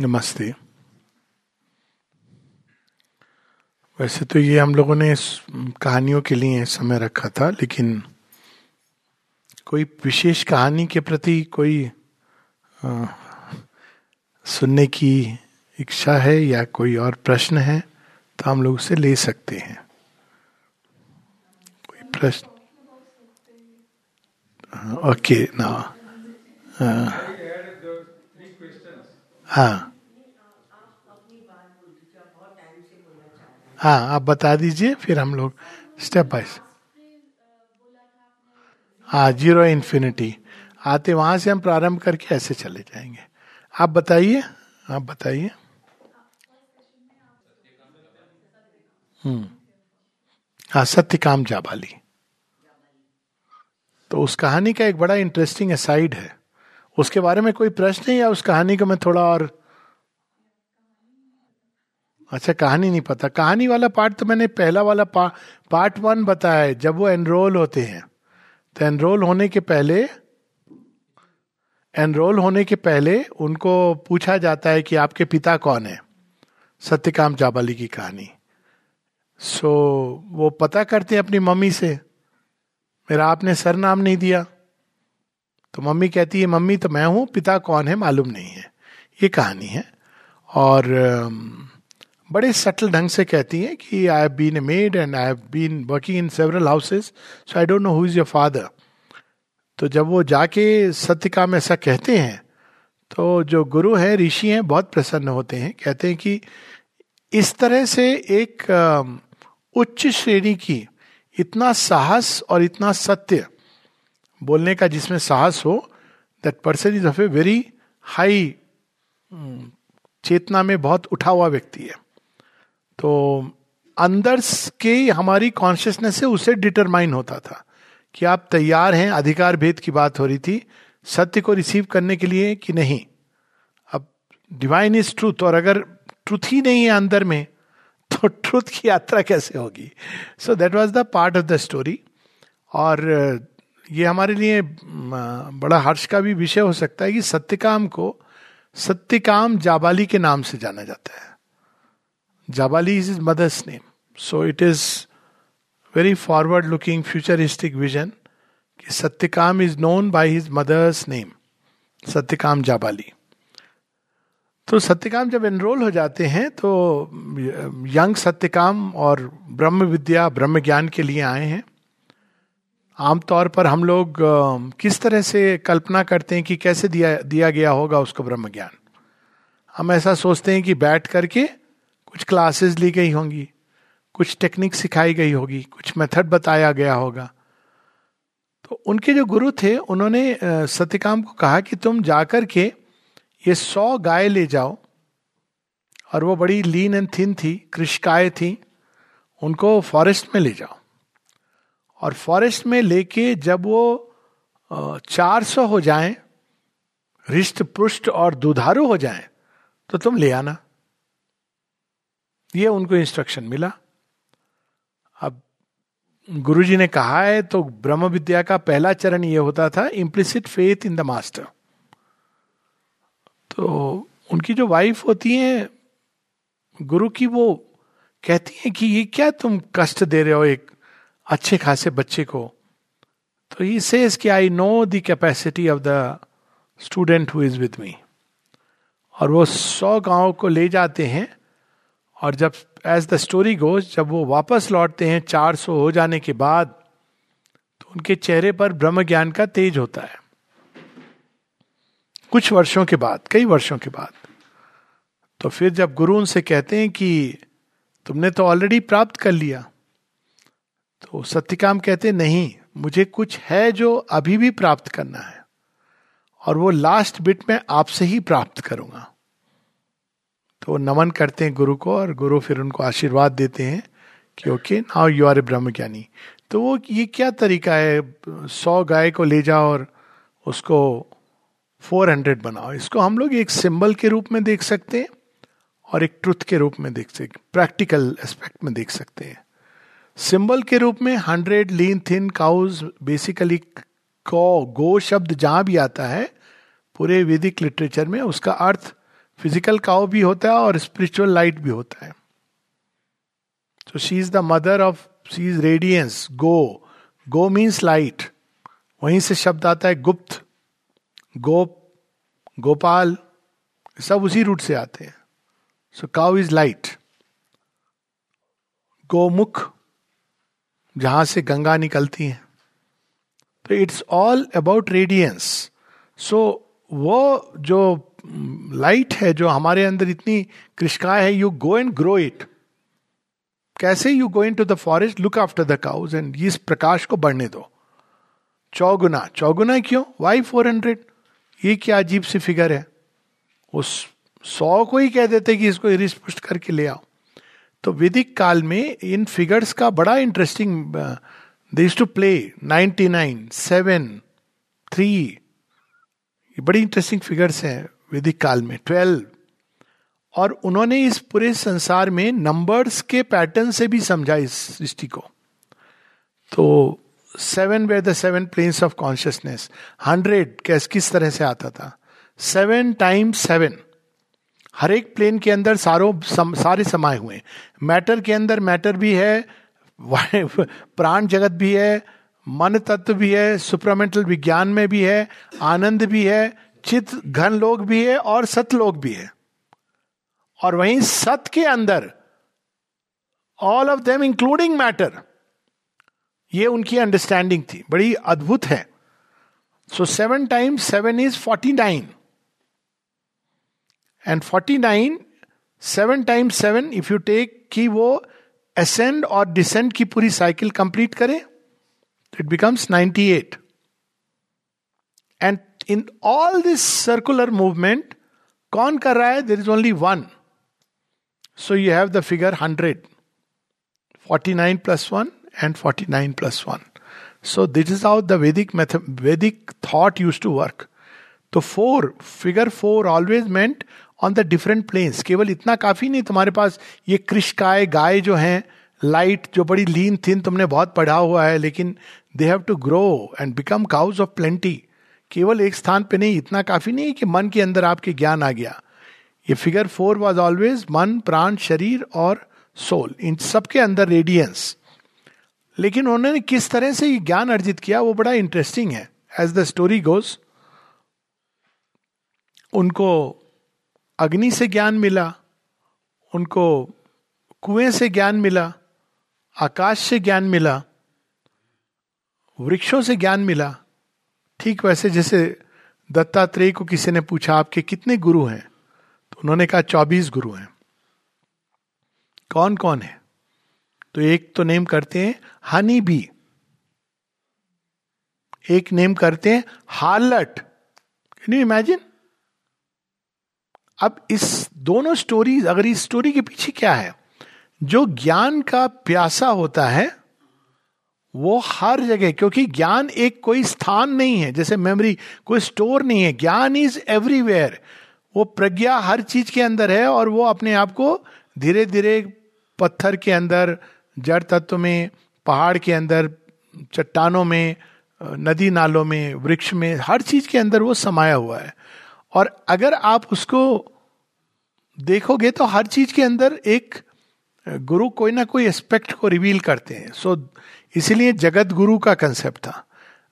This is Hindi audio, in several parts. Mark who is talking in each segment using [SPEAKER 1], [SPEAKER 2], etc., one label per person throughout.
[SPEAKER 1] नमस्ते। वैसे तो ये हम लोगों ने कहानियों के लिए समय रखा था लेकिन कोई विशेष कहानी के प्रति कोई आ, सुनने की इच्छा है या कोई और प्रश्न है तो हम लोग उसे ले सकते हैं। कोई प्रश्न? ओके ना। हाँ। हाँ आप बता दीजिए, फिर हम लोग स्टेप बाय हाँ ज़ीरो इन्फिनिटी आते वहाँ से हम प्रारंभ करके ऐसे चले जाएँगे। आप बताइए आप बताइए। हम्म। हाँ सत्य काम जाबाली। तो उस कहानी का एक बड़ा इंटरेस्टिंग साइड है। उसके बारे में कोई प्रश्न है या उस कहानी को मैं थोड़ा और अच्छा कहानी नहीं पता। कहानी वाला पार्ट तो मैंने पहला वाला पा, पार्ट वन बताया है जब वो एनरोल होते हैं। तो एनरोल होने के पहले एनरोल होने के पहले उनको पूछा जाता है कि आपके पिता कौन है? सत्यकाम जाबाली की कहानी। सो so, वो पता करते हैं अपनी मम्मी से मेरा आपने सर नाम नहीं दिया। तो मम्मी कहती है, मम्मी तो मैं हूँ, पिता कौन है मालूम नहीं है। ये कहानी है। और बड़े सटल ढंग से कहती है कि I have been a maid and I have been working in several houses so I don't know who is your father तो जब वो जाके सत्य में ऐसा कहते हैं तो जो गुरु हैं, ऋषि हैं, बहुत प्रसन्न होते हैं। कहते हैं कि इस तरह से एक उच्च श्रेणी की इतना साहस और इतना सत्य बोलने का जिसमें साहस हो that person is of a very high चेतना में बहुत उठा हुआ व्यक्ति है। तो अंदर के हमारी कॉन्शियसनेस से उसे डिटरमाइन होता था कि आप तैयार हैं, अधिकार भेद की बात हो रही थी, सत्य को रिसीव करने के लिए कि नहीं। अब डिवाइन इज़ ट्रूथ और अगर ट्रूथ ही नहीं है अंदर में तो ट्रूथ की यात्रा कैसे होगी? So that was the part of the story और ये हमारे लिए बड़ा हर्ष का भी विषय हो सकता है कि सत्यकाम को, सत्यकाम जाबाली के नाम से जाना जाता है। Jabali is is mother's name so it is very forward looking futuristic vision कि Satyakam is known by his mother's name Satyakam Jabali. तो सत्यकाम जब एनरोल हो जाते हैं तो यंग सत्यकाम और ब्रह्म विद्या, ब्रह्म ज्ञान के लिए आए हैं। आमतौर पर हम लोग किस तरह से कल्पना करते हैं कि कैसे दिया दिया गया होगा उसको ब्रह्म ज्ञान हम ऐसा सोचते हैं कि बैठ करके कुछ क्लासेस ली गई होंगी, कुछ टेक्निक सिखाई गई होगी, कुछ मेथड बताया गया होगा। तो उनके जो गुरु थे, उन्होंने सत्यकाम को कहा कि तुम जाकर के ये सौ गाय ले जाओ। और वो बड़ी लीन एंड थिन थी, कृषकाय थी, उनको फॉरेस्ट में ले जाओ। और फॉरेस्ट में लेके जब वो चार सौ हो जाए, रिष्ट पुष्ट और दुधारू हो जाए तो तुम ले आना। ये उनको इंस्ट्रक्शन मिला। अब गुरुजी ने कहा है तो ब्रह्म विद्या का पहला चरण ये होता था implicit faith in the master तो उनकी जो वाइफ होती है, गुरु की वो कहती है कि ये क्या तुम कष्ट दे रहे हो एक अच्छे खासे बच्चे को। तो ही सेज कि I know the capacity of the student who is with me और वो सौ गाँव को ले जाते हैं और जब एज द स्टोरी गोज जब वो वापस लौटते हैं चार सौ हो जाने के बाद तो उनके चेहरे पर ब्रह्म ज्ञान का तेज होता है। कुछ वर्षों के बाद, कई वर्षों के बाद। तो फिर जब गुरु उनसे कहते हैं कि तुमने तो ऑलरेडी प्राप्त कर लिया। तो सत्यकाम कहते, नहीं, मुझे कुछ है जो अभी भी प्राप्त करना है, और वो लास्ट बिट में आपसे ही प्राप्त करूँगा। तो नमन करते हैं गुरु को, और गुरु फिर उनको आशीर्वाद देते हैं कि, okay now you are a ब्रह्म ज्ञानी तो वो, ये क्या तरीका है? सौ गाय को ले जाओ और उसको फोर हंड्रेड बनाओ। इसको हम लोग एक सिंबल के रूप में देख सकते हैं, और एक ट्रुथ के रूप में देख सकते प्रैक्टिकल एस्पेक्ट में देख सकते हैं। सिंबल के रूप में hundred lean thin cows basically cow गो शब्द जहाँ भी आता है, पूरे वैदिक लिटरेचर में, उसका अर्थ फ़िज़िकल काउ भी होता है और स्पिरिचुअल लाइट भी होता है। तो she is the mother of she is radiance गो गो मीन्स लाइट वहीं से शब्द आता है गुप्त गोप गोपाल सब उसी रूट से आते हैं। So cow is light Gomukh जहाँ से गंगा निकलती है। तो it's all about radiance so वो जो लाइट है, जो हमारे अंदर इतनी कृष्काय है you go and grow it कैसे you go in to the forest look after the cows and इस प्रकाश को बढ़ने दो। चौगुना। चौगुना क्यों? वाई फोर हंड्रेड ये क्या अजीब सी फिगर है? उस सौ को ही कह देते कि इसको रिस्पुष्ट करके ले आओ। तो वैदिक काल में इन फिगर्स का बड़ा interesting this to play ninety nine seven three ये बड़ी इंटरेस्टिंग फिगर्स हैं वैदिक काल में ट्वेल्व और उन्होंने इस पूरे संसार में नंबर्स के पैटर्न से भी समझा इस सृष्टि को। तो seven were the seven planes of consciousness hundred कैस, किस तरह से आता था? सेवन टाइम्स सेवन हर एक प्लेन के अंदर सारों सम, सारे समाये हुए मैटर के अंदर मैटर भी है प्राण जगत भी है मन तत्व भी है सुपरामेंटल विज्ञान में भी है आनंद भी है चित घन लोग भी है और सतलोक भी है। और वहीं सत के अंदर all of them including matter ये उनकी अंडरस्टैंडिंग थी। बड़ी अद्भुत है। So seven times seven is forty nine and forty nine seven times seven if you take कि वो असेंड और डिसेंड की पूरी साइकिल कंप्लीट करे it becomes ninety eight and in all this circular movement कौन कर रहा है? There is only one so you have the figure hundred forty nine plus one and forty nine plus one so this is how the method वैदिक थॉट यूज़ टू वर्क तो four figure four always meant on the different planes केवल इतना काफ़ी नहीं, तुम्हारे पास ये कृष्काय गाय जो हैं लाइट जो बड़ी लीन थिन तुमने बहुत पढ़ा हुआ है, लेकिन they have to grow and become cows of plenty केवल एक स्थान पे नहीं, इतना काफ़ी नहीं कि मन के अंदर आपके ज्ञान आ गया। ये फिगर फोर वॉज़ ऑलवेज मन, प्राण, शरीर और सोल इन सबके अंदर रेडियंस लेकिन उन्होंने किस तरह से ये ज्ञान अर्जित किया, वो बड़ा इंटरेस्टिंग है. एज द स्टोरी गोज उनको अग्नि से ज्ञान मिला, उनको कुएँ से ज्ञान मिला, आकाश से ज्ञान मिला, वृक्षों से ज्ञान मिला। ठीक वैसे जैसे दत्तात्रेय को किसी ने पूछा, आपके कितने गुरु हैं? तो उन्होंने कहा, चौबीस गुरु हैं। कौन कौन है? तो एक तो नेम करते हैं हनी भी एक नेम करते हैं हालट। कैन यू इमेजिन अब इस दोनों स्टोरीज अगर इस स्टोरी के पीछे क्या है? जो ज्ञान का प्यासा होता है, वो हर जगह, क्योंकि ज्ञान एक कोई स्थान नहीं है, जैसे मेमोरी कोई स्टोर नहीं है। ज्ञान इज़ एवरीवेयर वो प्रज्ञा हर चीज़ के अंदर है और वो अपने आप को धीरे धीरे पत्थर के अंदर, जड़ तत्व में, पहाड़ के अंदर, चट्टानों में, नदी नालों में, वृक्ष में, हर चीज़ के अंदर वो समाया हुआ है। और अगर आप उसको देखोगे तो हर चीज़ के अंदर एक गुरु कोई ना कोई एस्पेक्ट को रिवील करते हैं। सो so, इसीलिए जगत गुरु का कंसेप्ट था।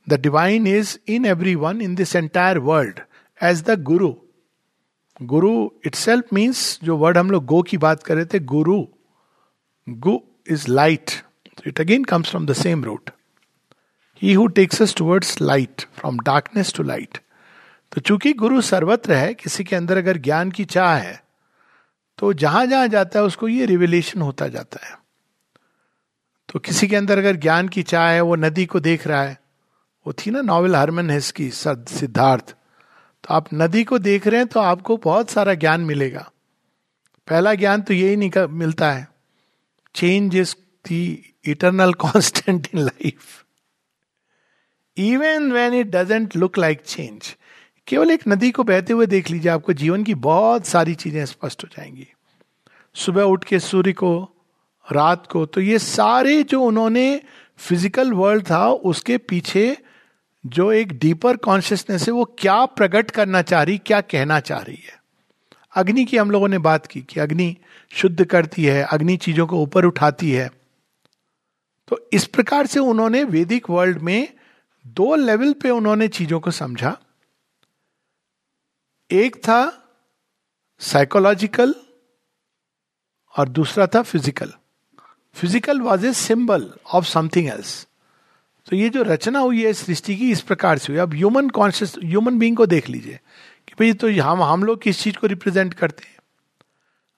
[SPEAKER 1] The divine is in every one in this entire world as the guru guru itself means जो वर्ड हम लोग गो की बात कर रहे थे गुरु गु is light it again comes from the same root he who takes towards light from darkness to light तो चूँकि गुरु सर्वत्र है, किसी के अंदर अगर ज्ञान की चाह है तो जहाँ जहाँ जाता है उसको ये रिविलेशन होता जाता है। तो किसी के अंदर अगर ज्ञान की चाह है, वो नदी को देख रहा है, वो थी ना नॉवल हरमन हेस की सिद्धार्थ। तो आप नदी को देख रहे हैं तो आपको बहुत सारा ज्ञान मिलेगा। पहला ज्ञान तो यही नहीं मिलता है change is the eternal constant in life even when it doesn't look like change केवल एक नदी को बहते हुए देख लीजिए, आपको जीवन की बहुत सारी चीज़ें स्पष्ट हो जाएँगी। सुबह उठ के सूर्य को, रात को तो ये सारे जो उन्होंने फ़िज़िकल वर्ल्ड था, उसके पीछे जो एक डीपर कॉन्शियसनेस है, वो क्या प्रकट करना चाह रही, क्या कहना चाह रही है? अग्नि की हम लोगों ने बात की कि अग्नि शुद्ध करती है, अग्नि चीज़ों को ऊपर उठाती है। तो इस प्रकार से उन्होंने वैदिक वर्ल्ड में दो लेवल पे उन्होंने चीज़ों को समझा। एक था साइकोलॉजिकल और दूसरा था physical physical was a symbol of something else तो ये जो रचना हुई है सृष्टि की, इस प्रकार से हुई। अब ह्यूमन कॉन्शियस ह्यूमन बींग को देख लीजिए कि भाई तो हम हम लोग किस चीज़ को रिप्रेजेंट करते हैं।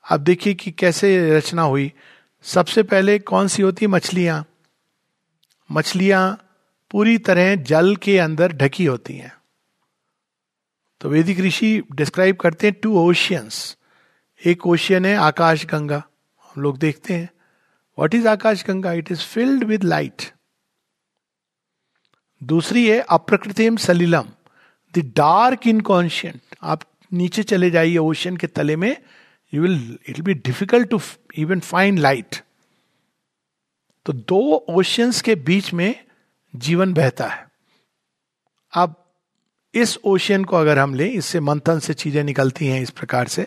[SPEAKER 1] आप देखिए कि कैसे रचना हुई। सबसे पहले कौन सी होती मछलियाँ। मछलियाँ पूरी तरह जल के अंदर ढकी होती हैं। तो वैदिक ऋषि डिस्क्राइब करते हैं टू ओशियंस एक ओशियन है आकाश गंगा. हम लोग देखते हैं. What is Akash Ganga? It is filled with light दूसरी है अप्रकृतिम सलीलम. द डार्क इनकॉन्शियंट आप नीचे चले जाइए ओशियन के तले में. You will it be difficult to even find light तो दो ओशियंस के बीच में जीवन बहता है. अब इस ओशियन को अगर हम लें, इससे मंथन से चीज़ें निकलती हैं इस प्रकार से।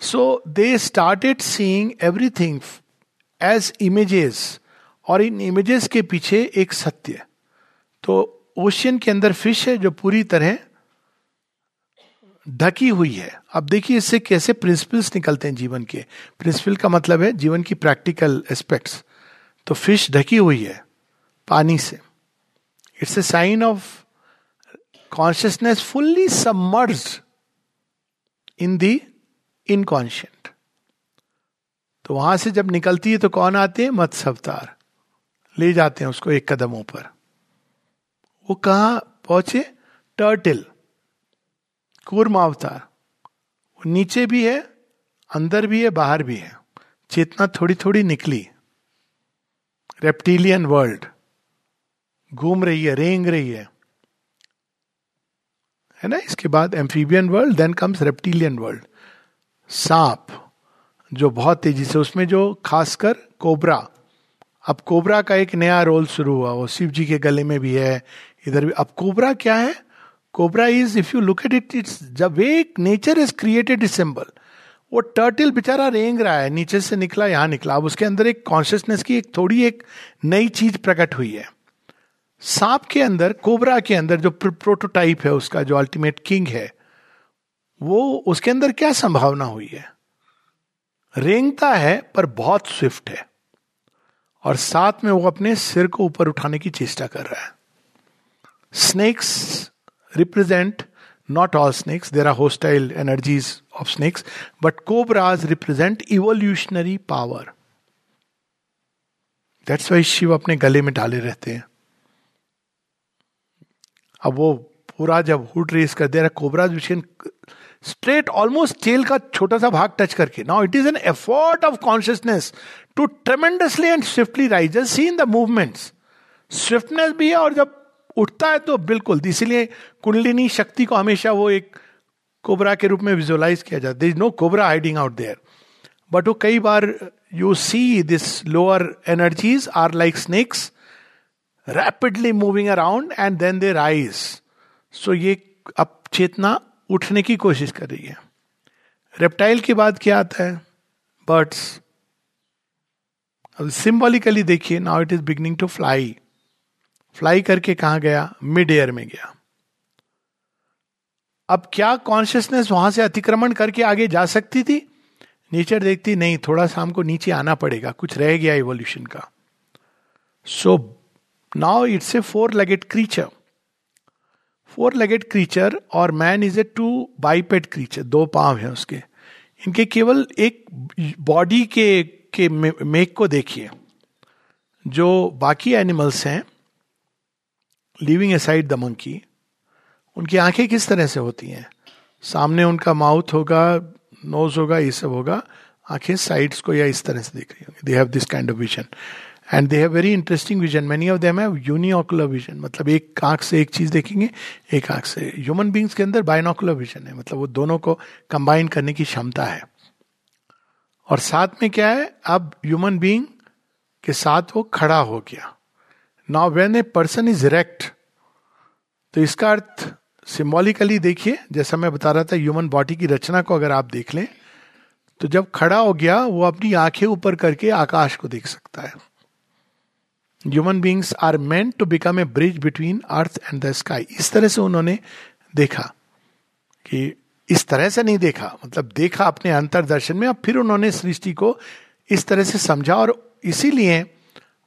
[SPEAKER 1] So they started seeing everything as images और इन इमेजेस के पीछे एक सत्य। तो ओशियन के अंदर फ़िश है जो पूरी तरह ढकी हुई है। अब देखिए इससे कैसे प्रिंसिपल्स निकलते हैं जीवन के। प्रिंसिपल का मतलब है जीवन की प्रैक्टिकल एस्पेक्ट्स तो फ़िश ढकी हुई है पानी से। It's a sign of consciousness fully submerge in the inconscient तो वहाँ से जब निकलती है तो कौन आते हैं? मत्स्य अवतार ले जाते हैं उसको एक कदम ऊपर वो कहा पहुँचे? टर्टिल। कूर्म अवतार वो नीचे भी है, अंदर भी है, बाहर भी है। चेतना थोड़ी थोड़ी निकली। Reptilian world. घूम रही है, रेंग रही है। है ना? इसके बाद amphibian world then comes reptilian world सांप, जो बहुत तेज़ी से, उसमें जो खासकर कोबरा। अब कोबरा का एक नया रोल शुरू हुआ, वो शिव जी के गले में भी है, इधर भी। अब कोबरा क्या है? Cobra is if you look at it it's जब वे नेचर इज़ क्रिएटेड सिंबल वो टर्टिल बेचारा रेंग रहा है, नीचे से निकला, यहाँ निकला। अब उसके अंदर एक कॉन्शियसनेस की एक थोड़ी एक नई चीज़ प्रकट हुई है। सांप के अंदर, कोबरा के अंदर जो प्रोटोटाइप है, उसका जो अल्टीमेट किंग है, वो उसके अंदर क्या संभावना हुई है? रेंगता है, पर बहुत स्विफ्ट है। और साथ में वो अपने सिर को ऊपर उठाने की चेष्टा कर रहा है। Snakes represent not all snakes there are hostile energies of snakes but cobras represent evolutionary power that's why Shiva अपने गले में डाले रहते हैं। अब वो पूरा जब हुड रेस कर दे रहा cobras vision straight almost tail का छोटा सा भाग टच करके। Now it is an effort of consciousness to tremendously and swiftly rise see in the movements swiftness भी है और जब उठता है तो बिल्कुल। इसीलिए कुंडलिनी शक्ति को हमेशा वो एक कोबरा के रूप में विजुअलाइज किया जाता है। No cobra hiding out there but वो कई बार you see this lower energies are like snakes rapidly moving around and then they rise so ये अब चेतना उठने की कोशिश कर रही है। रेप्टाइल के बाद क्या आता है? बर्ड्स अब सिंबॉलिकली देखिए now it is beginning to fly fly करके कहा गया? मिड एयर में गया। अब क्या कॉन्शियसनेस वहाँ से अतिक्रमण करके आगे जा सकती थी? नेचर देखती, नहीं, थोड़ा सा हमको नीचे आना पड़ेगा। कुछ रह गया इवोल्यूशन का. So now it's a four legged creature four legged creature और man is a two biped creature दो पाँव है उसके। इनके केवल एक बॉडी के के मेक को देखिए। जो बाकी एनिमल्स हैं लिविंग असाइड द मंकी उनकी आँखें किस तरह से होती हैं? सामने उनका माउथ होगा नोज़ होगा, ये सब होगा। आँखें साइड्स को या इस तरह से देख रही होंगी। They have this kind of vision and they have very interesting vision many of them have uniocular vision मतलब एक आँख से एक चीज़ देखेंगे, एक आँख से। ह्यूमन बींग्स के अंदर बायनोकुलर विजन है। मतलब वो दोनों को कंबाइन करने की क्षमता है। और साथ में क्या है? अब ह्यूमन बींग के साथ वो खड़ा हो गया। Now when a person is erect तो इसका अर्थ सिंबॉलिकली देखिए, जैसा मैं बता रहा था ह्यूमन बॉडी की रचना को अगर आप देख लें तो जब खड़ा हो गया, वो अपनी आँखें ऊपर करके आकाश को देख सकता है। Human beings are meant to become a bridge between earth and the sky इस तरह से उन्होंने देखा कि इस तरह से नहीं देखा। मतलब देखा अपने अंतरदर्शन में और फिर उन्होंने सृष्टि को इस तरह से समझा और इसीलिए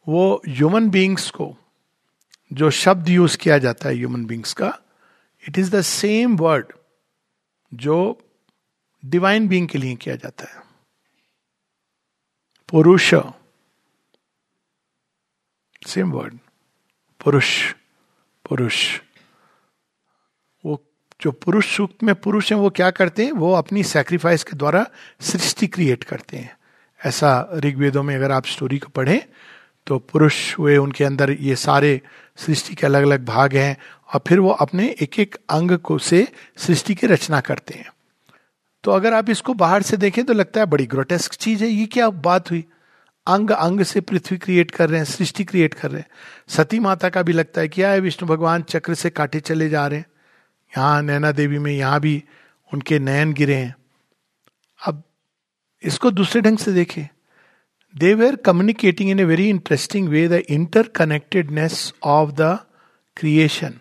[SPEAKER 1] वो ह्यूमन बींग्स को, जो शब्द यूज़ किया जाता है ह्यूमन बींग्स का it is the same word जो डिवाइन बींग के लिए किया जाता है। पुरुष सेम वर्ड पुरुष पुरुष वो जो पुरुष सूक्त में पुरुष हैं, वो क्या करते हैं? वो अपनी सेक्रीफाइस के द्वारा सृष्टि क्रिएट करते हैं। ऐसा ऋग्वेदों में अगर आप स्टोरी को पढ़ें तो पुरुष हुए, उनके अंदर ये सारे सृष्टि के अलग अलग भाग हैं, और फिर वो अपने एक एक अंग को से सृष्टि की रचना करते हैं। तो अगर आप इसको बाहर से देखें तो लगता है बड़ी ग्रोटेस्क चीज़ है। ये क्या बात हुई? अंग अंग से पृथ्वी क्रिएट कर रहे हैं, सृष्टि क्रिएट कर रहे हैं। सती माता का भी लगता है क्या है विष्णु भगवान चक्र से काटे चले जा रहे हैं। यहाँ नैना देवी में यहाँ भी उनके नयन गिरे हैं। अब इसको दूसरे ढंग से देखें। They were communicating in a very interesting way the interconnectedness of the creation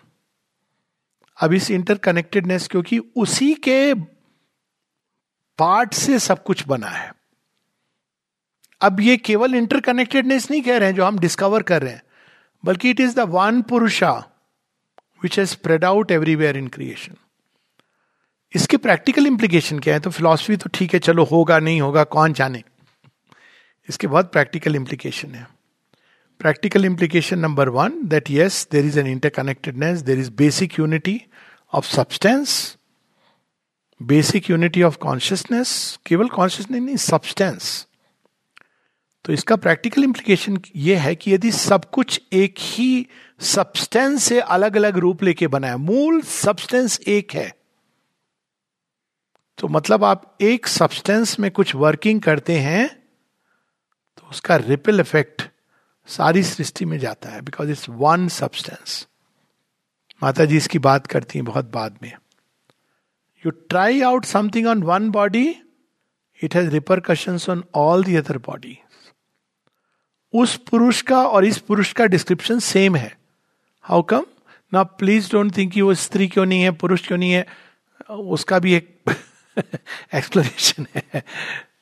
[SPEAKER 1] अब इस इंटरकनेक्टेडनेस क्योंकि उसी के पार्ट से सब कुछ बना है। अब ये केवल इंटरकनेक्टेडनेस नहीं कह रहे हैं जो हम डिस्कवर कर रहे हैं, बल्कि it is the one Purusha which has spread out everywhere in creation इसके प्रैक्टिकल इंप्लीकेशन क्या है? तो फिलॉसफी तो ठीक है, चलो होगा, नहीं होगा, कौन जाने? इसके बहुत प्रैक्टिकल इंप्लीकेशन है। Practical implication number one that yes there is an interconnectedness there is basic unity of substance basic unity of consciousness केवल कॉन्शियसनेस नहीं सब्सटेंस तो इसका प्रैक्टिकल इंप्लीकेशन ये है कि यदि सब कुछ एक ही सब्सटेंस से अलग अलग रूप लेके बना है, मूल सब्सटेंस एक है तो मतलब आप एक सब्सटेंस में कुछ वर्किंग करते हैं तो उसका रिपल इफ़ेक्ट सारी सृष्टि में जाता है बिकॉज़ इट्स वन सब्सटेंस माता जी इसकी बात करती हैं बहुत बाद में you try out something on one body it has repercussions on all the other bodies. उस पुरुष का और इस पुरुष का डिस्क्रिप्शन सेम है। हाउ कम ना प्लीज़ डोंट थिंक कि वो स्त्री क्यों नहीं है पुरुष क्यों नहीं है। उसका भी एक एक्सप्लेनेशन है।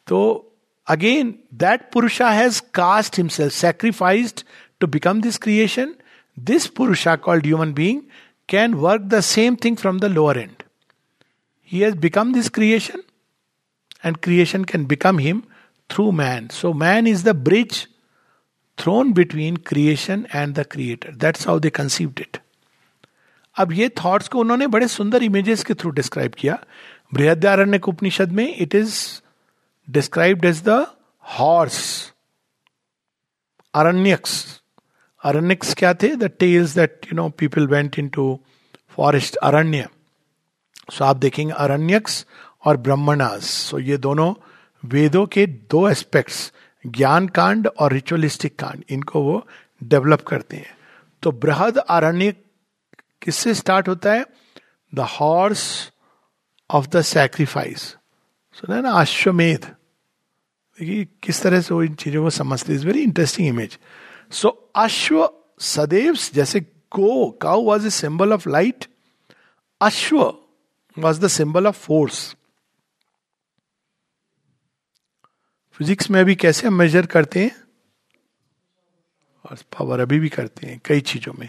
[SPEAKER 1] तो again that Purusha has cast himself sacrificed to become this creation this Purusha called human being can work the same thing from the lower and He has become this creation, and creation can become him through man. So, man is the bridge thrown between creation and the creator That's how they conceived it. अब ये थॉट्स को उन्होंने बड़े सुंदर इमेजेस के थ्रू डिस्क्राइब किया। बृहद्यारण्य उपनिषद में it is described as the horse Aranyakas Aranyakas क्या थे? The tales that you know people went into forest Aranya so आप देखेंगे अरण्यक्स और ब्रह्मणास सो ये दोनों वेदों के दो एस्पेक्ट्स ज्ञान कांड और रिचुअलिस्टिक कांड, इनको वो डेवलप करते हैं। तो बृहद आरण्य किससे स्टार्ट होता है? The horse of the sacrifice सुना ना? अश्वमेध। देखिए, किस तरह से वो इन चीज़ों को समझते is very interesting image so अश्व सदैव, जैसे गो cow was a symbol of light अश्व was the symbol of force physics में अभी कैसे हम मेजर करते हैं? और पावर अभी भी करते हैं, कई चीज़ों में।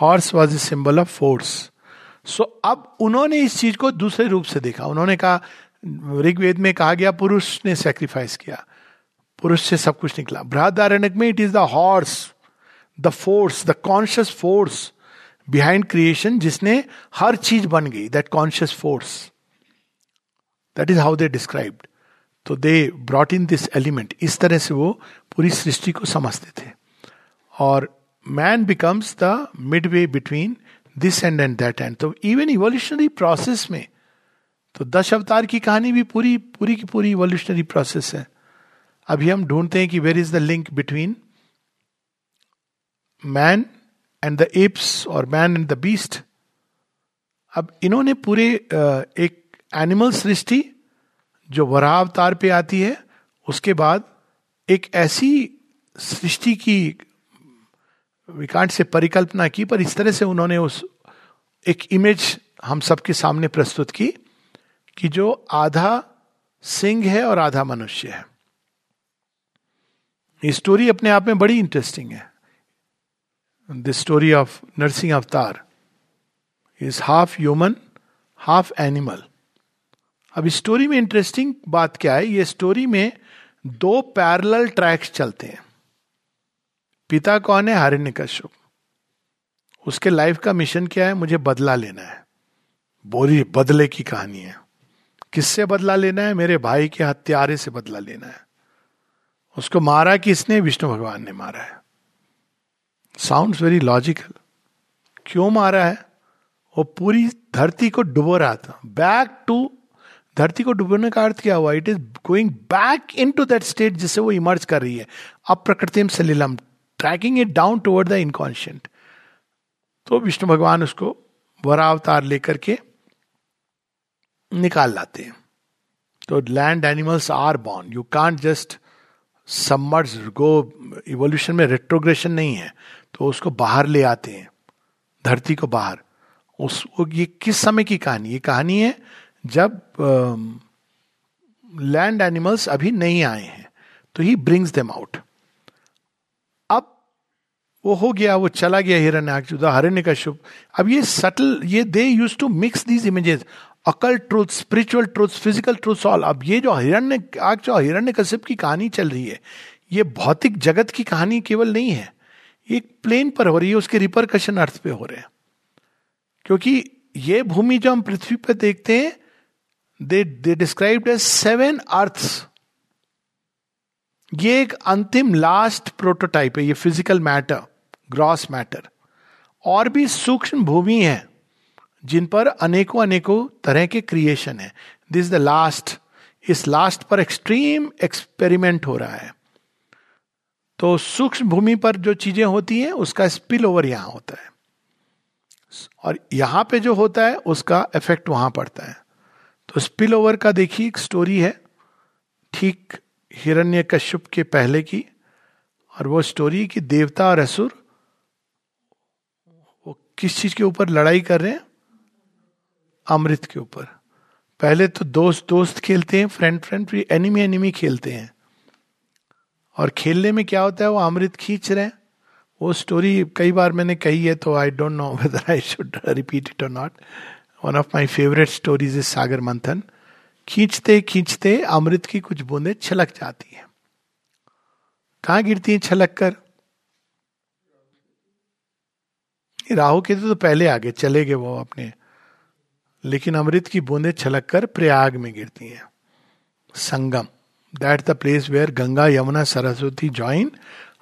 [SPEAKER 1] Horse was a symbol of force so अब उन्होंने इस चीज़ को दूसरे रूप से देखा। उन्होंने कहा, ऋग्वेद में कहा गया, पुरुष ने सेक्रीफाइस किया। पुरुष से सब कुछ निकला। बृहदारण्य में it is the horse the force the conscious force behind creation जिसने हर चीज़ बन गई that conscious force that is how they described तो they brought in this element इस तरह से वो पूरी सृष्टि को समझते थे। और man becomes the midway between this and and that and तो इवन इवोल्यूशनरी प्रोसेस में तो दश अवतार की कहानी भी पूरी पूरी की पूरी इवोल्यूशनरी प्रोसेस है। अभी हम ढूंढते हैं कि where is the link between man and the apes और मैन एंड द बीस्ट अब इन्होंने पूरे एक एनिमल सृष्टि जो वरावतार पे आती है, उसके बाद एक ऐसी सृष्टि की विकांड से परिकल्पना की, पर इस तरह से उन्होंने उस एक इमेज हम सबके सामने प्रस्तुत की कि जो आधा सिंह है और आधा मनुष्य है। ये स्टोरी अपने आप में बड़ी इंटरेस्टिंग है। The story of Narasimha avatar is half human half animal अब स्टोरी में इंटरेस्टिंग बात क्या है? ये स्टोरी में दो पैरल ट्रैक्स चलते हैं। पिता कौन है? हरिण्य कश्यप उसके लाइफ का मिशन क्या है? मुझे बदला लेना है। बोरी, बदले की कहानी है। किससे बदला लेना है? मेरे भाई के हत्यारे से बदला लेना है। उसको मारा किसने? विष्णु भगवान ने मारा है। साउंड वेरी लॉजिकल क्यों मारा है? वो पूरी धरती को डुबो रहा था। बैक टू धरती को डूबने का अर्थ क्या हुआ? It is going back into that state जिससे वो इमर्ज कर रही है। अब प्रकृतिम सलीलम tracking it down toward the inconscient तो विष्णु भगवान उसको वरावतार लेकर के निकाल लाते हैं। तो land animals are born you can't just submerge go evolution में रेट्रोग्रेशन नहीं है। तो उसको बाहर ले आते हैं। धरती को बाहर। उस ये किस समय की कहानी? ये कहानी है जब लैंड uh, एनिमल्स अभी नहीं आए हैं तो ही ब्रिंग्स देम आउट अब वो हो गया वो चला गया हिरण्य हरण्य का शुभ अब ये सटल ये they use to mix these images occult truth spiritual truth physical truth all अब ये जो हिरण्य आग जो हिरण्य कश्यप की कहानी चल रही है ये भौतिक जगत की कहानी केवल नहीं है ये प्लेन पर हो रही है उसके रिपरकशन अर्थ पे हो रहे हैं। क्योंकि ये भूमि जो हम पृथ्वी पर देखते हैं they they described as seven earths ये एक अंतिम लास्ट प्रोटोटाइप है, ये फ़िज़िकल मैटर ग्रॉस मैटर और भी सूक्ष्म भूमि है, जिन पर अनेकों अनेकों तरह के क्रिएशन है। दिस इज़ द लास्ट इस लास्ट पर एक्सट्रीम एक्सपेरिमेंट हो रहा है। तो सूक्ष्म भूमि पर जो चीज़ें होती हैं, उसका स्पिल ओवर यहाँ होता है। और यहाँ पे जो होता है, उसका इफ़ेक्ट वहाँ पड़ता है। तो स्पिल ओवर का देखिए, एक स्टोरी है, ठीक हिरण्य कश्यप के पहले की, और वो स्टोरी कि देवता और असुर, वो किस चीज़ के ऊपर लड़ाई कर रहे हैं? अमृत के ऊपर। पहले तो दोस्त दोस्त खेलते हैं फ्रेंड फ्रेंड फिर एनिमी एनिमी खेलते हैं। और खेलने में क्या होता है, वो अमृत खींच रहे हैं। वो स्टोरी कई बार मैंने कही है तो I don't know whether I should repeat it और not one of my favourite stories is Sagar Manthan खींचते खींचते अमृत की कुछ बूंदे छलक जाती हैं। कहा गिरती हैं छलक कर? राहु के तो पहले आगे चले गए वो अपने। लेकिन अमृत की बूंदे छलक कर प्रयाग में गिरती हैं। Sangam that the place where Ganga Yamuna Saraswati join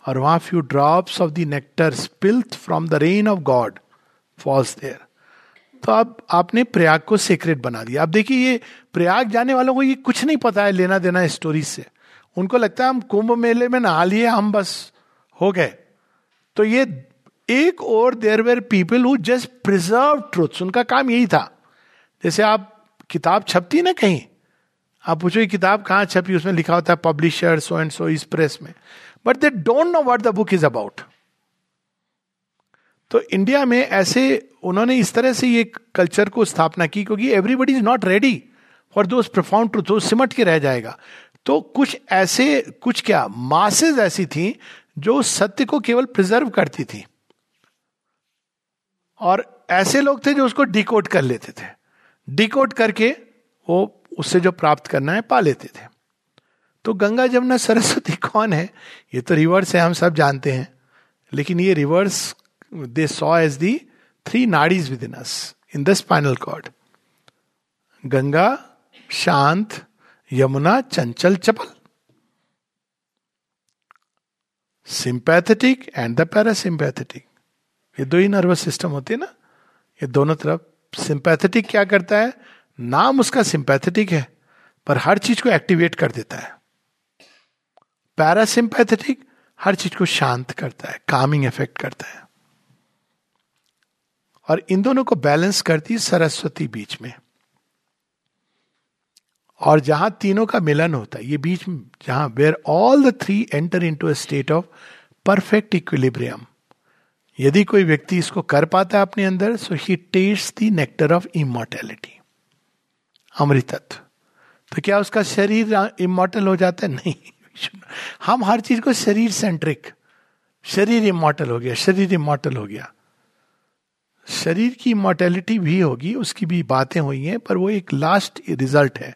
[SPEAKER 1] और वहाँ few drops of the nectar spilt from the rain of God falls there तो अब आपने प्रयाग को सीक्रेट बना दिया। अब देखिए ये प्रयाग जाने वालों को ये कुछ नहीं पता है लेना देना स्टोरीज से। उनको लगता है हम कुंभ मेले में नहा लिए, हम बस, हो गए। तो ये एक और there were people who just preserve truth उनका काम यही था। जैसे आप किताब छपती ना कहीं, आप पूछो ये किताब कहाँ छपी? उसमें लिखा होता है पब्लिशर सो एंड सो इस प्रेस में। But they don't know what the book is about तो इंडिया में ऐसे उन्होंने इस तरह से ये कल्चर को स्थापना की क्योंकि everybody is not ready for those profound truth वो सिमट के रह जाएगा। तो कुछ ऐसे, कुछ क्या मासेज ऐसी थी जो सत्य को केवल प्रिजर्व करती थी। और ऐसे लोग थे जो उसको डिकोड कर लेते थे। डिकोड करके वो उससे जो प्राप्त करना है, पा लेते थे। तो गंगा जमुना सरस्वती कौन है? ये तो रिवर्स है, हम सब जानते हैं। लेकिन ये rivers saw as the three nadis within us in the spinal cord Ganga शांत यमुना चंचल चपल सिंपैथेटिक एंड द पैरासिंपैथेटिक ये दो ही नर्वस सिस्टम होते हैं ना? ये दोनों तरफ़ सिंपैथेटिक क्या करता है? नाम उसका सिंपैथेटिक है, पर हर चीज़ को एक्टिवेट कर देता है। पैरासिंपैथेटिक हर चीज़ को शांत करता है कामिंग इफ़ेक्ट करता है। और इन दोनों को बैलेंस करती सरस्वती बीच में। और जहाँ तीनों का मिलन होता है, ये बीच में जहाँ where all the three enter into state of perfect equilibrium यदि कोई व्यक्ति इसको कर पाता है अपने अंदर so he taste the nectar of immortality अमृतत्व। तो क्या उसका शरीर इमोर्टल हो जाता है? नहीं। हम हर चीज़ को शरीर सेंट्रिक शरीर इमोर्टल हो गया, शरीर इमोर्टल हो गया। शरीर की इमोर्टेलिटी भी होगी, उसकी भी बातें हुई हैं, पर वो एक लास्ट रिज़ल्ट है।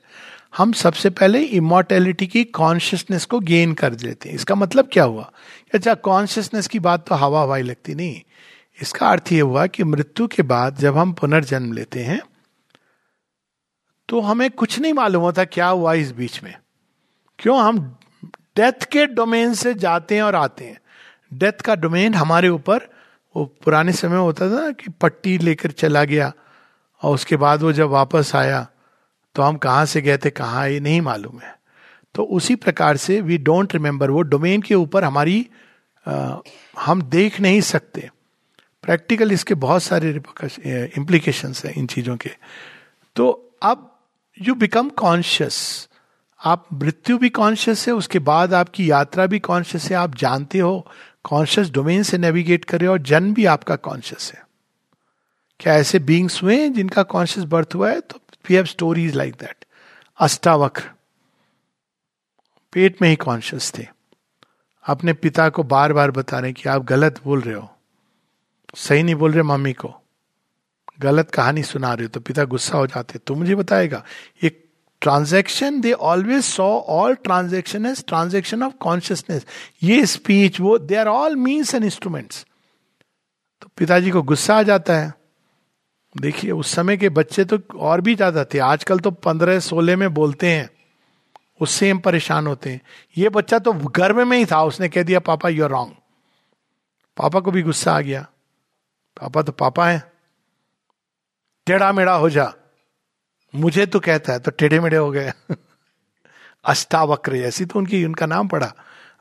[SPEAKER 1] हम सबसे पहले इमोर्टेलिटी की कॉन्शियसनेस को गेन कर लेते हैं। इसका मतलब क्या हुआ? अच्छा कॉन्शियसनेस की बात तो हवा हवाई लगती नहीं। इसका अर्थ ये हुआ कि मृत्यु के बाद जब हम पुनर्जन्म लेते हैं तो हमें कुछ नहीं मालूम होता क्या हुआ इस बीच में। क्यों? हम डेथ के डोमेन से जाते हैं और आते हैं। डेथ का डोमेन हमारे ऊपर वो पुराने समय होता था ना कि पट्टी लेकर चला गया और उसके बाद वो जब वापस आया तो हम कहाँ से गए थे कहाँ ये नहीं मालूम है। तो उसी प्रकार से वी डोंट रिमेंबर वो डोमेन के ऊपर हमारी आ, हम देख नहीं सकते। प्रैक्टिकल इसके बहुत सारे इम्प्लीकेशन हैं इन चीज़ों के। तो अब यू बिकम कॉन्शियस आप मृत्यु भी कॉन्शियस है उसके बाद आपकी यात्रा भी कॉन्शियस है आप जानते हो कॉन्शियस डोमेन से नेविगेट करे और जन्म भी आपका कॉन्शियस है। क्या ऐसे बींग्स हुए जिनका कॉन्शियस बर्थ हुआ है? तो we have stories like that Ashtavakra. पेट में ही कॉन्शियस थे। अपने पिता को बार बार बता रहे कि आप गलत बोल रहे हो। सही नहीं बोल रहे मम्मी को। गलत कहानी सुना रहे हो तो पिता गुस्सा हो जाते तो मुझे बताएगा, ये transaction they always saw all transaction as transaction of consciousness ये स्पीच वो they are all means and instruments तो पिताजी को गुस्सा आ जाता है। देखिए, उस समय के बच्चे तो और भी ज़्यादा थे। आजकल तो पंद्रह सोलह में बोलते हैं। उससे हम परेशान होते हैं। ये बच्चा तो गर्भ में ही था। उसने कह दिया, पापा यू आर रॉन्ग पापा को भी गुस्सा आ गया। पापा तो पापा है। टेढ़ा मेढ़ा हो जा। मुझे तो कहता है तो टेढ़े मेढ़े हो गए। अष्टावक्र ऐसी तो उनकी उनका नाम पड़ा।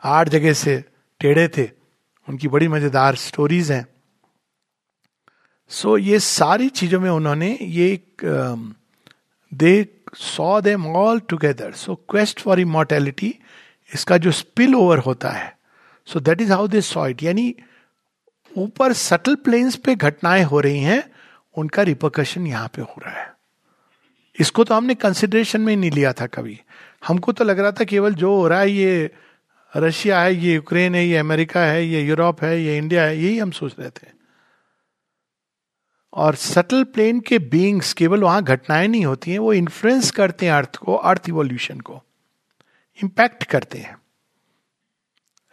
[SPEAKER 1] आठ जगह से टेढ़े थे। उनकी बड़ी मज़ेदार स्टोरीज हैं। सो so, ये सारी चीज़ों में उन्होंने ये they saw them all together so quest for immortality इसका जो स्पिल ओवर होता है। So that is how they saw it यानी ऊपर सटल प्लेन्स पे घटनाएँ हो रही हैं उनका रिपोकशन यहाँ पे हो रहा है। इसको तो हमने कंसिडरेशन में ही नहीं लिया था कभी। हमको तो लग रहा था केवल जो हो रहा है ये रशिया है, ये यूक्रेन है, ये अमेरिका है, ये यूरोप है, ये इंडिया है, यही हम सोच रहे थे। और सटल प्लेन के बींग्स केवल वहाँ घटनाएँ नहीं होती हैं, वो इन्फ्लुएंस करते हैं अर्थ को अर्थ इवोल्यूशन को। इंपैक्ट करते हैं।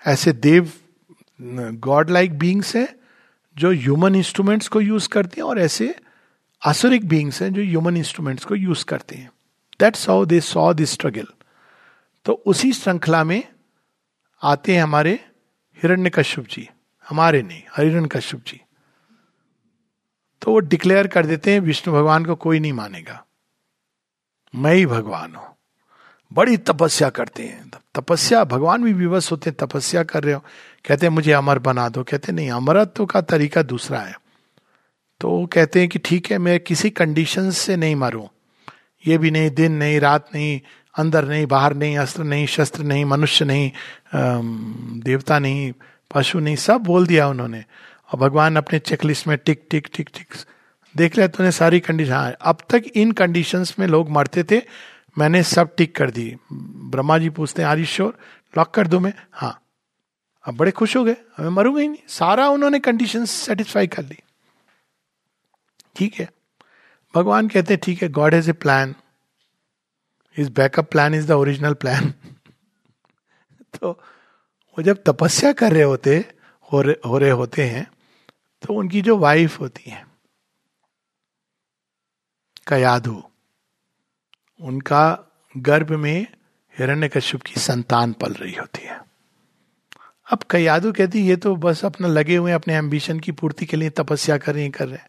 [SPEAKER 1] ऐसे देव गॉड लाइक बींग्स हैं, जो ह्यूमन इंस्ट्रूमेंट्स को यूज़ करते हैं और ऐसे आसुरिक बींग्स हैं जो ह्यूमन इंस्ट्रूमेंट्स को यूज़ करते हैं। That's how they saw this struggle तो उसी श्रृंखला में आते हैं हमारे हिरण्य कश्यप जी। हमारे नहीं हिरण्य कश्यप जी। तो वो डिक्लेयर कर देते हैं, विष्णु भगवान को कोई नहीं मानेगा। मैं ही भगवान हूँ। बड़ी तपस्या करते हैं। तपस्या, भगवान भी विवश होते हैं, तपस्या कर रहे हो। कहते हैं, मुझे अमर बना दो। कहते नहीं, अमरत्व का तरीका दूसरा है। तो वो कहते हैं कि ठीक है, मैं किसी कंडीशन से नहीं मरूं। ये भी नहीं, दिन नहीं, रात नहीं, अंदर नहीं, बाहर नहीं, अस्त्र नहीं, शस्त्र नहीं, मनुष्य नहीं देवता नहीं, पशु नहीं, सब बोल दिया उन्होंने। और भगवान अपने चेकलिस्ट में टिक टिक टिक टिक, देख लिया तूने सारी कंडीशन हाँ अब तक इन कंडीशंस में लोग मरते थे, मैंने सब टिक कर दी। ब्रह्मा जी पूछते हैं आरिश्योर लॉक कर दो मैं? हाँ। अब बड़े खुश हो गए हमें मरूँगा ही नहीं। सारा उन्होंने कंडीशन सेटिस्फाई कर ली। ठीक है। भगवान कहते हैं ठीक है God has a plan is backup plan is the original plan तो वो जब तपस्या कर रहे होते हो रहे, हो रहे होते हैं तो उनकी जो वाइफ होती है कयाधु उनका गर्भ में हिरण्य कश्यप की संतान पल रही होती है। अब कयादु कहती ये तो बस अपना लगे हुए अपने एम्बिशन की पूर्ति के लिए तपस्या कर रही कर रहे हैं।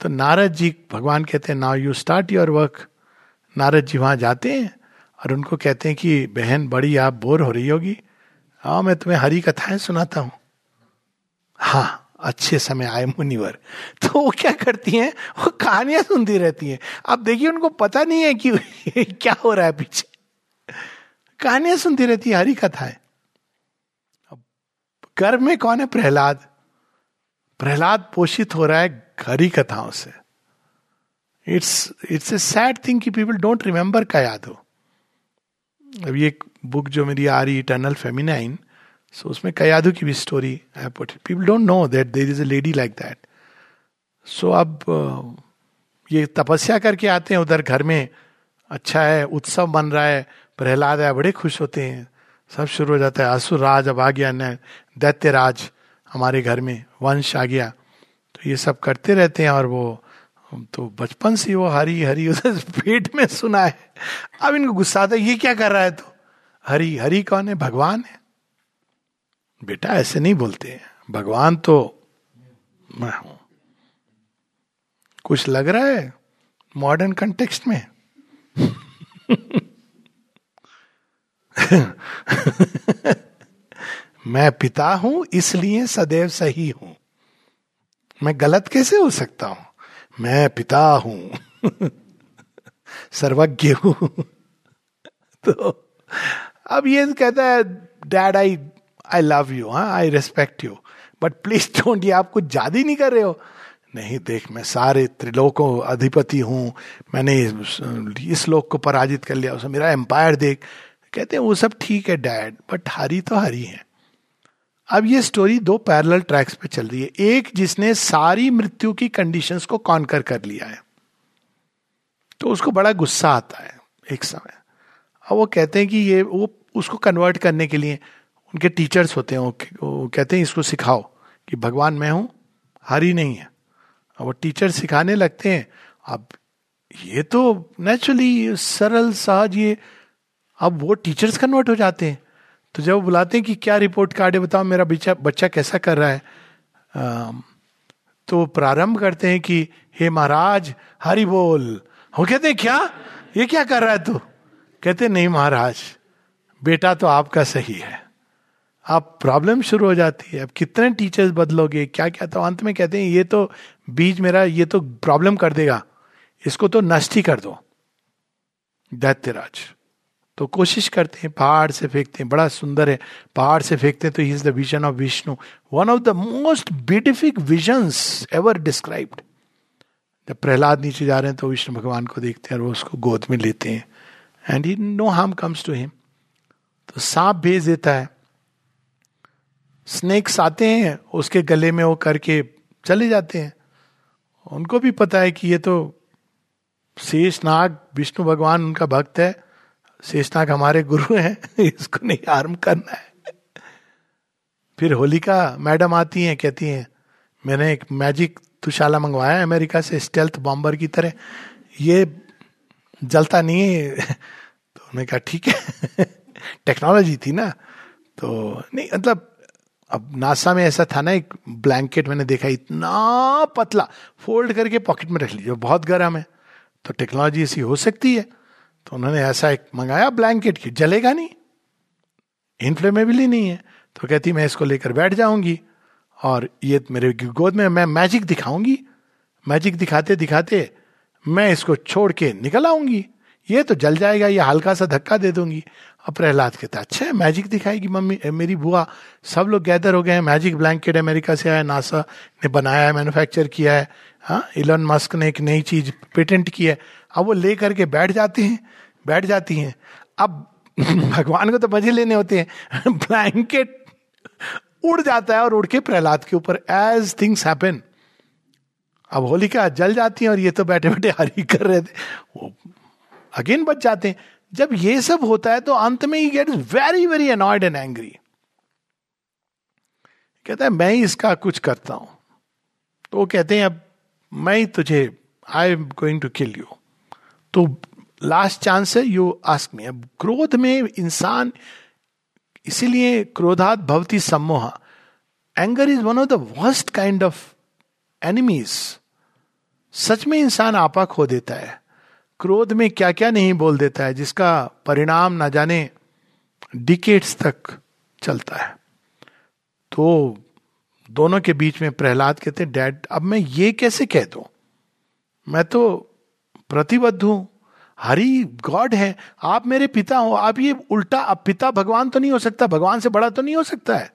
[SPEAKER 1] तो नारद जी भगवान कहते हैं now you start your work Narad ji वहाँ जाते हैं और उनको कहते हैं कि, बहन, बड़ी, आप बोर हो रही होगी। हाँ मैं तुम्हें हरी कथाएँ सुनाता हूँ। हाँ अच्छे समय आए मुनिवर। तो वो क्या करती हैं? वो कहानियाँ सुनती रहती हैं। अब देखिए, उनको पता नहीं है कि क्या हो रहा है पीछे। कहानियाँ सुनती रहती है, हरी कथाएँ। गर्भ में कौन है प्रहलाद? प्रहलाद पोषित हो रहा है हरी कथाओं से। It's it's a sad thing कि पीपल डोंट रिमेंबर का याद हो। अभी एक बुक जो मेरी आ रही इटर्नल फेमिनाइन सो उसमें कयादू की भी स्टोरी है but people don't know that there is a lady like that so अब ये तपस्या करके आते हैं उधर घर में। अच्छा है, उत्सव बन रहा है, प्रहलाद है, बड़े खुश होते हैं। सब शुरू हो जाता है, असुर राज अब आ गया दैत्य राज। हमारे घर में वंश आ गया तो ये सब करते रहते हैं और वो तो बचपन से वो हरी हरी उधर पेट में सुना है। अब इनको गुस्सा आता है, ये क्या कर रहा है तो? हरी हरी कौन है? भगवान है। बेटा, ऐसे नहीं बोलते भगवान तो मैं हूँ। कुछ लग रहा है मॉडर्न कंटेक्स्ट में? मैं पिता हूँ, इसलिए सदैव सही हूँ। मैं गलत कैसे हो सकता हूँ? मैं पिता हूँ। सर्वज्ञ हूँ। तो अब ये कहता है dad I I love you हाँ I respect you but please don't ये आप कुछ ज़्यादा नहीं कर रहे हो? नहीं, देख, मैं सारे त्रिलोकों अधिपति हूँ। मैंने इस लोक को पराजित कर लिया, उसे मेरा एम्पायर देख। कहते हैं, वो सब ठीक है डैड बट हरी तो हरी है। अब ये स्टोरी दो पैरेलल ट्रैक्स पे चल रही है। एक जिसने सारी मृत्यु की कंडीशंस को कॉन्कर कर लिया है। तो उसको बड़ा गुस्सा आता है एक समय। अब वो कहते हैं कि ये वो उसको कन्वर्ट करने के लिए उनके टीचर्स होते हैं, वो कहते हैं, इसको सिखाओ कि भगवान मैं हूँ, हरी नहीं है। अब वो टीचर सिखाने लगते हैं। अब ये तो नेचुरली सरल, सहज ये, अब वो टीचर्स कन्वर्ट हो जाते हैं। तो जब बुलाते हैं कि क्या रिपोर्ट कार्ड है बताओ मेरा बच्चा बच्चा कैसा कर रहा है? आ, तो प्रारंभ करते हैं कि हे महाराज हरि बोल। वो कहते हैं क्या? ये क्या कर रहा है तू? कहते नहीं महाराज बेटा तो आपका सही है। आप प्रॉब्लम शुरू हो जाती है। अब कितने टीचर्स बदलोगे? क्या क्या तो अंत में कहते हैं ये तो बीज मेरा ये तो प्रॉब्लम कर देगा। इसको तो नष्ट ही कर दो। दैत्यराज तो कोशिश करते हैं, पहाड़ से फेंकते हैं, बड़ा सुंदर है। पहाड़ से फेंकते हैं तो he is the vision of Vishnu one of the most beatific visions ever described जब प्रहलाद नीचे जा रहे हैं तो विष्णु भगवान को देखते हैं और वो उसको गोद में लेते हैं। And he no harm comes to him तो सांप भेज देता है। स्नेक्स आते हैं, उसके गले में वो करके चले जाते हैं। उनको भी पता है कि ये तो शेष नाग विष्णु भगवान उनका भक्त है। शेषनाग हमारे गुरु हैं, इसको नहीं हार्म करना है। फिर होलिका मैडम आती हैं, कहती हैं, मैंने एक मैजिक तुशाला मंगवाया है अमेरिका से स्टेल्थ बॉम्बर की तरह। ये जलता नहीं है। तो उन्होंने कहा, ठीक है। टेक्नोलॉजी थी ना। तो नहीं मतलब अब नासा में ऐसा था ना, एक ब्लैंकेट मैंने देखा, इतना पतला फोल्ड करके पॉकेट में रख लीजिए, बहुत गर्म है। तो टेक्नोलॉजी ऐसी हो सकती है। तो उन्होंने ऐसा एक मंगाया ब्लैंकेट की। जलेगा नहीं। इनफ्लेमेबल ही नहीं है। तो कहती, मैं इसको लेकर बैठ जाऊँगी और ये मेरे गोद में, मैं मैजिक दिखाऊँगी। मैजिक दिखाते दिखाते मैं इसको छोड़ के निकल आऊँगी। ये तो जल जाएगा, ये हल्का सा धक्का दे दूँगी। अब प्रहलाद कहता अच्छा मैजिक दिखाएगी मम्मी मेरी बुआ। सब लोग गैदर हो गए हैं मैजिक ब्लैंकेट अमेरिका से आया नासा ने बनाया है मैन्युफैक्चर किया है। हाँ इलन मस्क ने एक नई चीज़ पेटेंट की है। अब वो ले करके बैठ जाते हैं, बैठ जाती हैं। अब भगवान को तो मज़े लेने होते हैं। ब्लैंकेट उड़ जाता है और उड़ के प्रहलाद के ऊपर एज थिंग्स हैपन अब होलिका जल जाती है और ये तो बैठे बैठे हरी कर रहे थे। वो अगेन बच जाते हैं। जब ये सब होता है तो अंत में he get very very annoyed and angry कहता है, मैं ही इसका कुछ करता हूँ। तो वो कहते हैं, अब मैं ही तुझे I am going to kill you तो लास्ट चांस है यू आस्क मी अब क्रोध में इंसान, इसीलिए क्रोधात भवती सम्मोह। Anger is one of the worst kind of enemies सच में इंसान आपा खो देता है। क्रोध में क्या क्या नहीं बोल देता है, जिसका परिणाम ना जाने डिकेट्स तक चलता है। तो दोनों के बीच में प्रहलाद कहते डैड अब मैं ये कैसे कह दू? मैं तो प्रतिबद्ध हूँ। हरी, गॉड है। आप मेरे पिता हो। आप ये उल्टा अब पिता भगवान तो नहीं हो सकता। भगवान से बड़ा तो नहीं हो सकता है।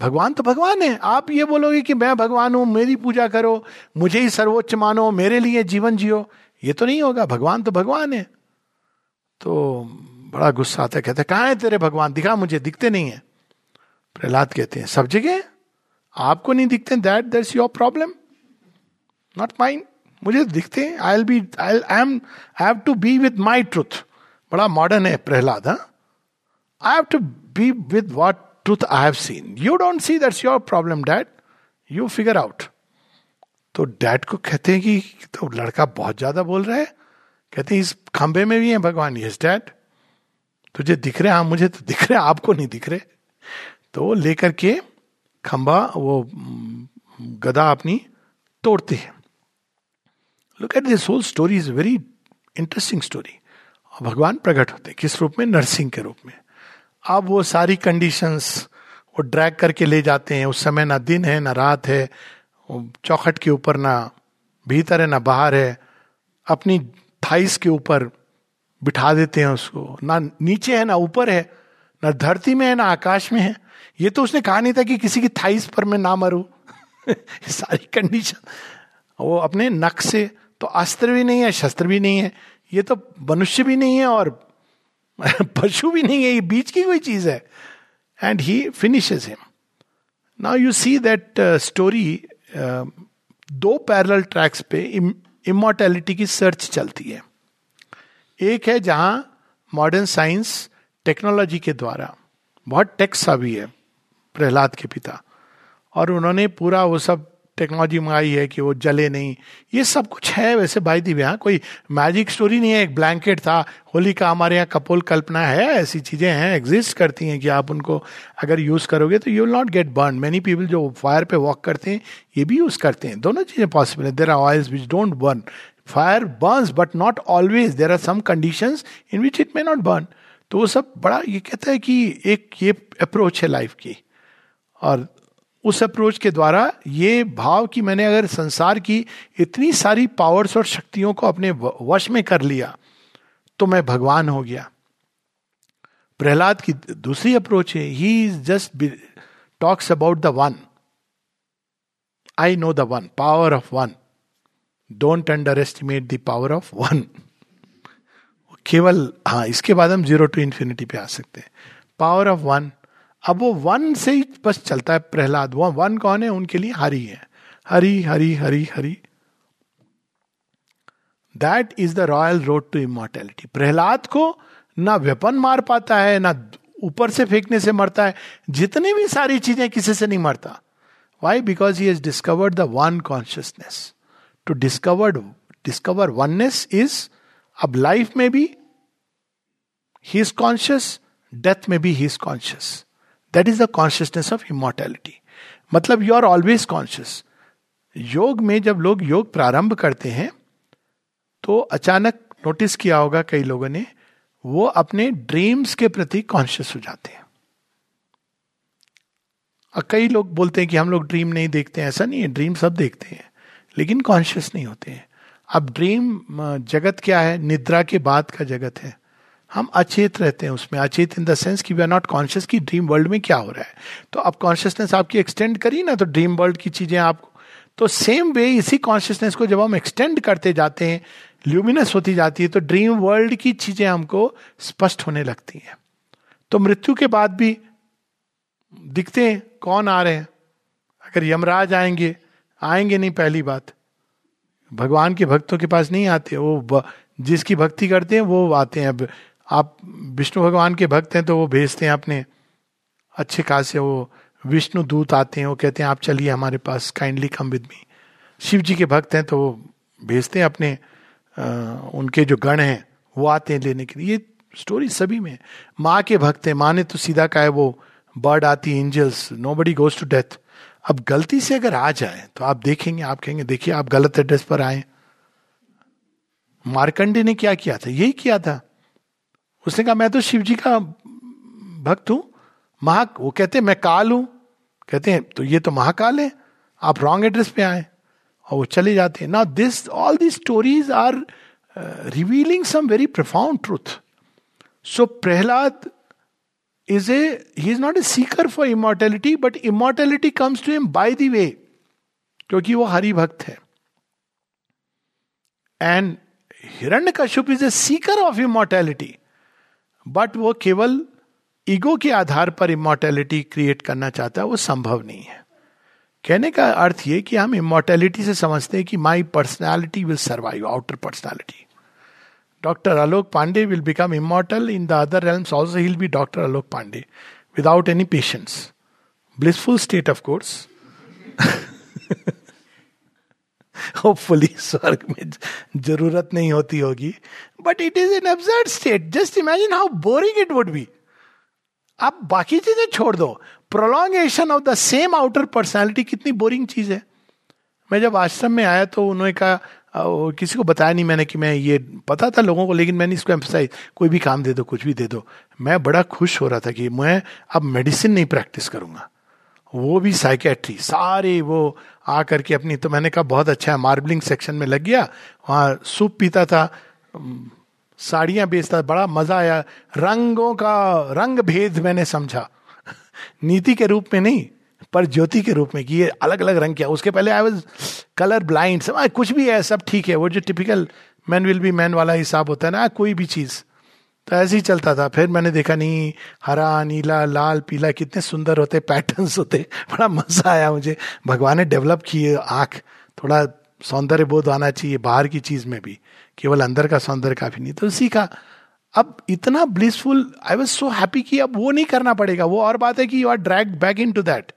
[SPEAKER 1] भगवान तो भगवान है। आप ये बोलोगे कि मैं भगवान हूँ, मेरी पूजा करो, मुझे ही सर्वोच्च मानो, मेरे लिए जीवन जियो। ये तो नहीं होगा। भगवान तो भगवान है। तो बड़ा गुस्सा आता है। कहते कहा है तेरे भगवान? दिखा मुझे। दिखते नहीं है। प्रहलाद कहते हैं, सब जगह आपको नहीं दिखते? That that's your problem not mind मुझे दिखते हैं I be I I am have to be with my truth बड़ा मॉडर्न है प्रहलाद हाँ? I have to be with what truth I have seen you don't see that's your problem dad you figure out तो डैड को कहते हैं कि तो लड़का बहुत ज़्यादा बोल रहा है। कहते हैं, इस खंबे में भी है भगवान। यस डैड तुझे दिख रहे हाँ? मुझे तो दिख रहे आपको नहीं दिख रहे। तो लेकर के खंबा वो, गदा अपनी तोड़ते हैं। Look at this whole story is very interesting story भगवान प्रकट होते किस रूप में? नरसिंह के रूप में। अब वो सारी कंडीशंस वो ड्रैग करके ले जाते हैं। उस समय ना दिन है, ना रात है। चौखट के ऊपर ना भीतर है, ना बाहर है। अपनी थाइस के ऊपर बिठा देते हैं उसको। ना नीचे है, ना ऊपर है। ना धरती में है, ना आकाश में है। ये तो उसने कहा नहीं था कि किसी की थाइस पर मैं ना मरू। सारी कंडीशन वो अपने नख से तो अस्त्र भी नहीं है, शस्त्र भी नहीं है। ये तो मनुष्य भी नहीं है और पशु भी नहीं है, ये बीच की कोई चीज़ है। And he finishes him now you see that story दो पैरल ट्रैक्स पे इमोर्टैलिटी की सर्च चलती है। एक है जहाँ मॉडर्न साइंस टेक्नोलॉजी के द्वारा, बहुत टेक्स अभी है, प्रहलाद के पिता, और उन्होंने पूरा वो सब टेक्नोलॉजी मंगाई है कि वो जले नहीं। ये सब कुछ है वैसे भाई दिव्या, कोई मैजिक स्टोरी नहीं है, एक ब्लैंकेट था, होली का हमारे यहाँ कपोल कल्पना है, ऐसी चीज़ें हैं एग्जिस्ट करती हैं कि आप उनको अगर यूज़ करोगे तो you will not get burn many people जो फायर पे वॉक करते हैं, ये भी यूज़ करते हैं। दोनों चीज़ें पॉसिबल है। There are oils which don't burn fire burn but not always there are some condition in which it may not burn तो वो सब बड़ा, ये कहता है कि एक ये अप्रोच है लाइफ की। और उस अप्रोच के द्वारा ये भाव कि मैंने अगर संसार की इतनी सारी पावर्स और शक्तियों को अपने वश में कर लिया तो मैं भगवान हो गया। प्रहलाद की दूसरी अप्रोच है he is just talks about the one I know the one power of one don't underestimate the power of one केवल हाँ इसके बाद हम ज़ीरो टू इंफिनिटी पे आ सकते हैं। पावर ऑफ़ वन अब वो वन से ही बस चलता है प्रहलाद। वो वन कौन है? उनके लिए हरी है। Hari Hari Hari Hari. That is the royal road to immortality Prahlad को ना वेपन मार पाता है, ना ऊपर से फेंकने से मरता है। जितनी भी सारी चीज़ें किसी से नहीं मरता। Why because he has discovered the one consciousness to discovered discover oneness is अब लाइफ में भी ही इज़ कॉन्शियस डेथ में भी he is conscious that is the consciousness of immortality मतलब you are always conscious yoga में जब लोग योग प्रारंभ करते हैं तो अचानक नोटिस किया होगा कई लोगों ने, वो अपने ड्रीम्स के प्रति कॉन्शियस हो जाते हैं। और कई लोग बोलते हैं कि हम लोग ड्रीम नहीं देखते हैं, ऐसा नहीं है ड्रीम सब देखते हैं, लेकिन कॉन्शियस नहीं होते हैं। अब ड्रीम जगत क्या है? निद्रा के बाद का जगत है। हम अचेत रहते हैं उसमें, अचेत इन द सेंस कि वी आर नॉट कॉन्शियस कि ड्रीम वर्ल्ड में क्या हो रहा है। तो अब कॉन्शियसनेस आपकी एक्सटेंड करी ना तो ड्रीम वर्ल्ड की चीज़ें आप तो सेम वे इसी कॉन्शियसनेस को जब हम एक्सटेंड करते जाते हैं ल्यूमिनस होती जाती है तो ड्रीम वर्ल्ड की चीज़ें हमको स्पष्ट होने लगती हैं। तो मृत्यु के बाद भी दिखते हैं, कौन आ रहे हैं? अगर यमराज आएँगे आएँगे नहीं पहली बात। भगवान के भक्तों के पास नहीं आते, वो जिसकी भक्ति करते हैं, वो आते हैं। अब आप विष्णु भगवान के भक्त हैं तो वो भेजते हैं अपने अच्छे खासे वो विष्णु दूत आते हैं वो कहते हैं आप चलिए हमारे पास kindly come with me Shiv ji के भक्त हैं तो वो भेजते हैं अपने आ, उनके जो गण हैं वो आते हैं लेने के लिए। ये स्टोरी सभी में माँ के भक्त हैं माँ ने तो सीधा कहा है वो बर्ड आती angels nobody goes to death अब गलती से अगर आ जाए तो आप देखेंगे आप कहेंगे देखिए आप गलत एड्रेस पर आए मार्कंडे ने क्या किया था? यही किया था। उसने कहा, मैं तो शिव जी का भक्त हूँ। महा वो कहते, मैं काल हूँ। कहते हैं तो ये तो महाकाल है। आप रॉन्ग एड्रेस पे आए और वो चले जाते हैं। ना this all the stories are revealing some very profound truth so Prahlad is a he is not a seeker for immortality but immortality comes to him by the way क्योंकि वो हरि भक्त है। And Hiranyakashyap is a seeker of immortality but वो केवल ईगो के आधार पर इमोर्टेलिटी क्रिएट करना चाहता है, वो संभव नहीं है। कहने का अर्थ ये कि हम इमोर्टेलिटी से समझते हैं कि my personality will survive outer personality doctor Alok Pande will become immortal in the other realms also he'll be doctor Alok Pande without any patients blissful state of course hopefully स्वर्ग में ज़रूरत नहीं होती होगी। But it is an absurd state just imagine how boring it would be आप बाकी चीज़ें छोड़ दो। Prolongation of the same outer personality कितनी बोरिंग चीज़ है। मैं जब आश्रम में आया तो उन्होंने कहा किसी को बताया नहीं मैंने कि मैं ये पता था लोगों को, लेकिन मैंने इसको एम्फोसाइज कोई भी काम दे दो, कुछ भी दे दो। मैं बड़ा खुश हो रहा था कि मैं अब मेडिसिन नहीं प्रैक्टिस करूँगा। वो भी साइकेट्री सारे वो आ करके अपनी तो मैंने कहा, बहुत अच्छा है, मार्बलिंग सेक्शन में लग गया, वहाँ सूप पीता था साड़ियाँ बेचता, बड़ा मज़ा आया, रंगों का, रंग भेद मैंने समझा, नीति के रूप में नहीं, पर ज्योति के रूप में कि ये अलग अलग रंग क्या, उसके पहले आई वॉज़ कलर ब्लाइंड कुछ भी है, सब ठीक है, वो जो typical man will be man वाला हिसाब होता है ना, कोई भी चीज़ तो ऐसे ही चलता था। फिर मैंने देखा, नहीं, हरा, नीला, लाल, पीला, कितने सुंदर होते पैटर्न्स होते। बड़ा मज़ा आया मुझे। भगवान ने डेवलप किए आँख। थोड़ा सौंदर्य बोध आना चाहिए बाहर की चीज़ में भी। केवल अंदर का सौंदर्य काफ़ी नहीं। तो सीखा अब इतना blissful I was so happy कि अब वो नहीं करना पड़ेगा। वो और बात है कि you are drag back into that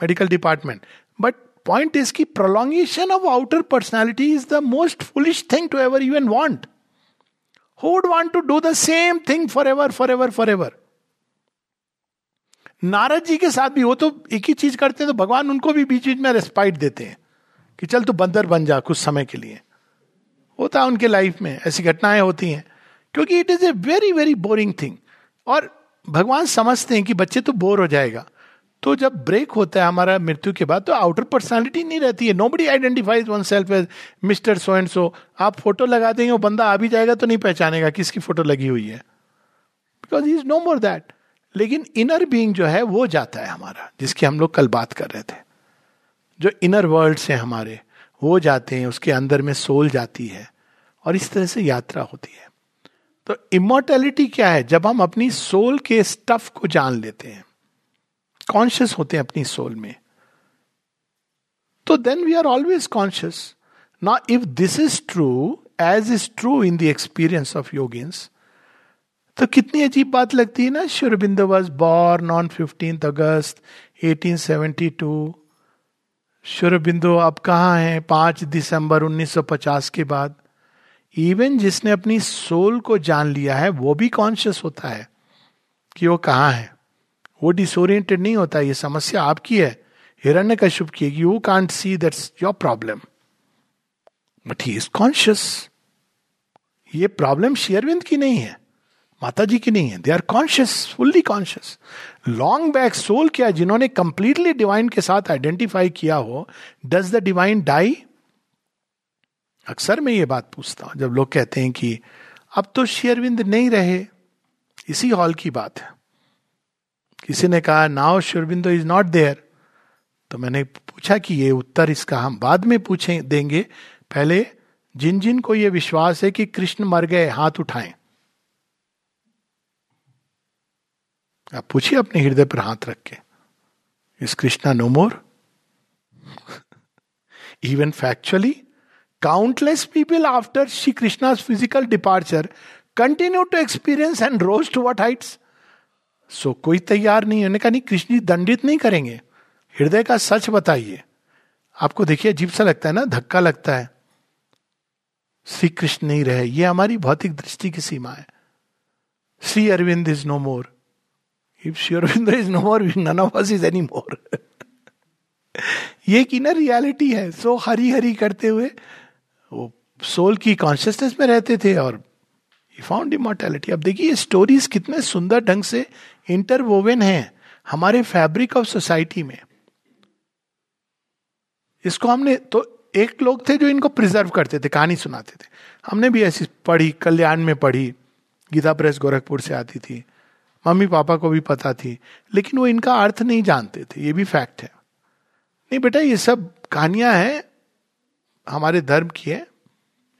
[SPEAKER 1] medical department but point is की prolongation of outer personality is the most foolish thing to ever you an want Who would want to do the same thing forever, forever, forever? Narad ji के साथ भी वो तो एक ही चीज़ करते हैं तो भगवान उनको भी बीच बीच में रेस्पाइट देते हैं कि चल तू बंदर बन जा कुछ समय के लिए। होता है उनके लाइफ में ऐसी घटनाएँ होती हैं। क्योंकि it is a very very boring thing और भगवान समझते हैं कि बच्चे तो बोर हो जाएगा। तो जब ब्रेक होता है हमारा मृत्यु के बाद तो आउटर पर्सनालिटी नहीं रहती है। Nobody identifies oneself as mister so and so आप फ़ोटो लगा देंगे, वो बंदा आ भी जाएगा तो नहीं पहचानेगा किसकी फ़ोटो लगी हुई है। Because is no more that लेकिन इनर बींग जो है, वो जाता है हमारा, जिसकी हम लोग कल बात कर रहे थे। जो इनर वर्ल्ड से हमारे, वो जाते हैं, उसके अंदर में सोल जाती है, और इस तरह से यात्रा होती है। तो इमोर्टेलिटी क्या है? जब हम अपनी सोल के स्टफ़ को जान लेते हैं कॉन्शियस होते हैं अपनी सोल में। तो then we are always conscious ना if this is true as is true in the experience of yogins तो कितनी अजीब बात लगती है ना, Sri Aurobindo was born on fifteenth August 1872 Sri Aurobindo अब कहाँ है? पाँच दिसंबर 1950 के बाद। इवन जिसने अपनी सोल को जान लिया है, वो भी कॉन्शियस होता है कि वो कहाँ है। वो डिसोरिएंटेड नहीं होता, ये समस्या आपकी है। हिरण्य कश्यप की you can't see that's your problem but he is conscious ये प्रॉब्लम शेयरविंद की नहीं है माता जी की नहीं है। They are conscious fully conscious long back soul क्या जिन्होंने कंप्लीटली डिवाइन के साथ आइडेंटिफाई किया हो डज द डिवाइन डाई अक्सर मैं ये बात पूछता हूँ, जब लोग कहते हैं कि अब तो शेयरविंद नहीं रहे, इसी हॉल की बात है। किसी ने कहा now Sri Aurobindo is not there. तो मैंने पूछा कि ये उत्तर इसका हम बाद में पूछे, देंगे। पहले, जिन जिन को ये विश्वास है कि कृष्ण मर गए, हाथ उठाएँ। आप पूछिए अपने हृदय पर हाथ रख के। इस Krishna no more even factually countless people after Shri Krishna physical departure continue to experience and rose to what heights so कोई तैयार नहीं है। कहा, नहीं, कृष्ण जी दंडित नहीं करेंगे। हृदय का सच बताइए। आपको देखिए, अजीब सा लगता है ना, धक्का लगता है। श्री कृष्ण नहीं रहे। ये हमारी भौतिक दृष्टि की सीमा है। Shri Aurobindo is no more. If Shri Aurobindo is no more none of us is any more ये की ना रियलिटी है। सो हरी हरी करते हुए वो सोल की कॉन्शियसनेस में रहते थे और फाउंड इमोर्टैलिटी अब देखिए स्टोरीज कितने सुंदर ढंग से इंटरवोवेन है हमारे फैब्रिक ऑफ़ सोसाइटी में। इसको हमने तो एक लोग थे जो इनको प्रिजर्व करते थे, कहानी सुनाते थे। हमने भी ऐसी पढ़ी, कल्याण में पढ़ी। गीता प्रेस गोरखपुर से आती थी। मम्मी पापा को भी पता थी। लेकिन वो इनका अर्थ नहीं जानते थे। ये भी फैक्ट है। नहीं बेटा, ये सब कहानियाँ हैं, हमारे धर्म की है,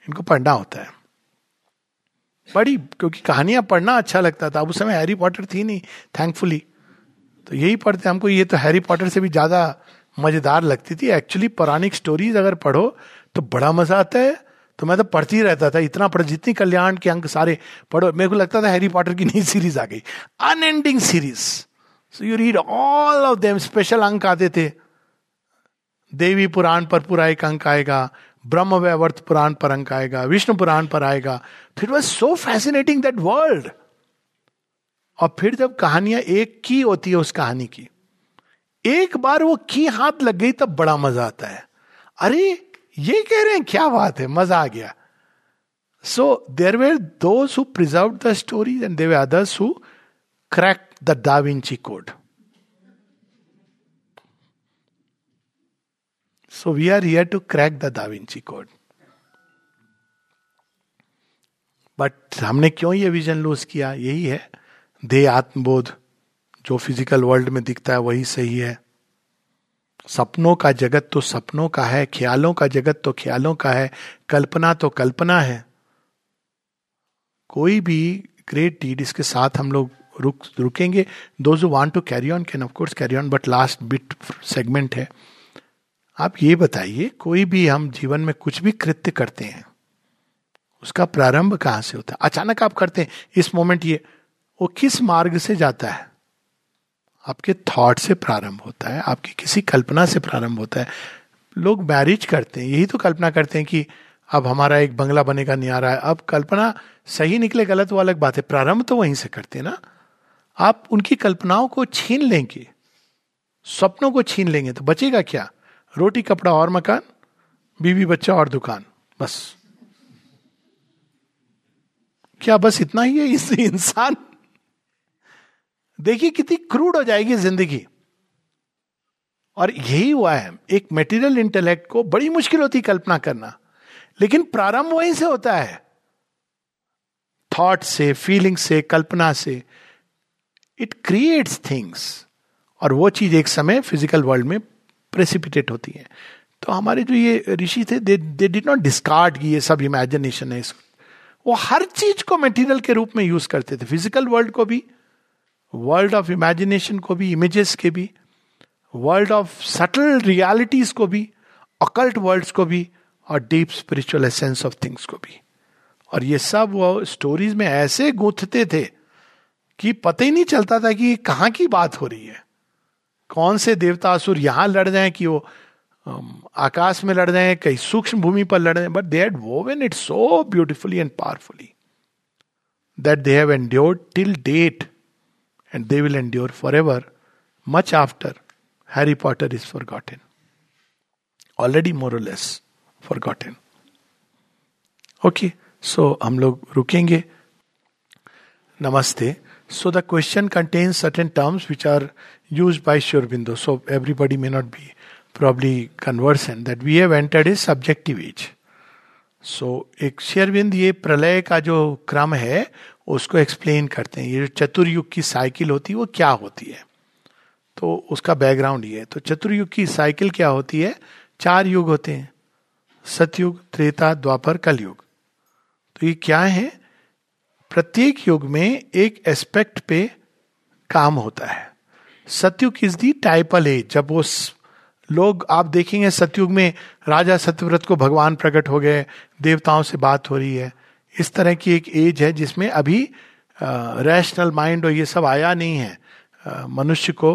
[SPEAKER 1] इनको पढ़ना होता है। पढ़ी, क्योंकि कहानियाँ पढ़ना अच्छा लगता था। अब उस समय हैरी पॉटर थी नहीं थैंकफुली तो यही पढ़ते हमको। ये तो हैरी पॉटर से भी ज़्यादा मज़ेदार लगती थी। एक्चुअली पौराणिक स्टोरीज अगर पढ़ो तो बड़ा मज़ा आता है। तो मैं तो पढ़ती रहता था। इतना पढ़, जितनी कल्याण के अंक सारे पढ़ो। मेरे को लगता था हैरी पॉटर की नई सीरीज़ आ गई। Unending series so you read all of them special अंक आते थे। देवी पुराण पर पूरा एक अंक आएगा। ब्रह्म वैवर्त पुराण पर अंक आएगा, विष्णु पुराण पर आएगा। तो it was so fascinating that world और फिर जब कहानियाँ एक की होती है उस कहानी की, एक बार वो की हाथ लग गई, तब बड़ा मज़ा आता है। अरे, ये कह रहे हैं, क्या बात है, मज़ा आ गया। So there were who preserve the story and there others who crack the Da Vinci code so we are here to crack the Da Vinci code but हमने क्यों ये विजन लूज किया? यही है। दे आत्मबोध जो फ़िज़िकल वर्ल्ड में दिखता है, वही सही है। सपनों का जगत तो सपनों का है, ख्यालों का जगत तो ख्यालों का है, कल्पना तो कल्पना है। कोई भी ग्रेट डीड इसके साथ हम लोग रुक, रुकेंगे। Those want to carry on can of course carry on but last bit segment है। आप ये बताइए, कोई भी हम जीवन में कुछ भी कृत्य करते हैं, उसका प्रारंभ कहाँ से होता है? अचानक आप करते हैं, इस मोमेंट ये, वो किस मार्ग से जाता है? आपके थॉट से प्रारंभ होता है, आपकी किसी कल्पना से प्रारंभ होता है। लोग मैरिज करते हैं, यही तो कल्पना करते हैं कि अब हमारा एक बंगला बनेगा नहीं आ रहा है। अब कल्पना सही निकले, गलत वो अलग बात है। प्रारंभ तो वहीं से करते हैं ना। आप उनकी कल्पनाओं को छीन लेंगे, स्वप्नों को छीन लेंगे तो बचेगा क्या? रोटी, कपड़ा और मकान, बीवी बच्चा और दुकान, बस। क्या बस इतना ही है इस इंसान? देखिए कितनी क्रूड हो जाएगी ज़िंदगी। और यही हुआ है, एक मेटीरियल इंटेलेक्ट को बड़ी मुश्किल होती कल्पना करना, लेकिन प्रारंभ वहीं से होता है। थॉट से फीलिंग से, कल्पना से। इट क्रिएट्स थिंग्स और वो चीज़ एक समय फ़िज़िकल वर्ल्ड में प्रेसिपिटेट होती है। तो हमारे जो ये ऋषि थे they they did not discard की ये सब इमेजिनेशन है इसको वो हर चीज़ को मटेरियल के रूप में यूज़ करते थे। फ़िज़िकल वर्ल्ड को भी वर्ल्ड ऑफ़ इमेजिनेशन को भी इमेजेस के भी वर्ल्ड ऑफ़ सटल रियलिटीज को भी अकल्ट वर्ल्ड्स को भी, और deep spiritual essence of things को भी। और ये सब वो स्टोरीज में ऐसे गूंथते थे कि पता ही नहीं चलता था कि कहाँ की बात हो रही है। कौन से देवता असुर यहाँ लड़ जाए कि वो आकाश में लड़ रहे हैं, कहीं सूक्ष्म भूमि पर लड़ रहे हैं? But they had woven it so beautifully and powerfully that they have endured till date and they will endure for ever much after Harry Potter is forgotten already more or less forgotten okay so हम लोग रुकेंगे। नमस्ते। So the question contains certain terms which are used by Shurbindo. So everybody may not be probably conversant that we have entered a subjective age. So so, एक शेरविंद ये प्रलय का जो क्रम है उसको एक्सप्लेन करते हैं। ये जो चतुर्युग की साइकिल होती है वो क्या होती है? तो उसका बैकग्राउंड ये है। तो चतुर्युग की साइकिल क्या होती है? चार युग होते हैं। सतयुग त्रेता द्वापर कलयुग। तो ये क्या है? प्रत्येक युग में एक एस्पेक्ट पे काम होता है। सत्युग इज़ दी टाइपल एज जब वो लोग, आप देखेंगे सत्युग में राजा सत्यव्रत को भगवान प्रकट हो गए, देवताओं से बात हो रही है। इस तरह की एक एज है जिसमें अभी रैशनल माइंड और ये सब आया नहीं है। मनुष्य को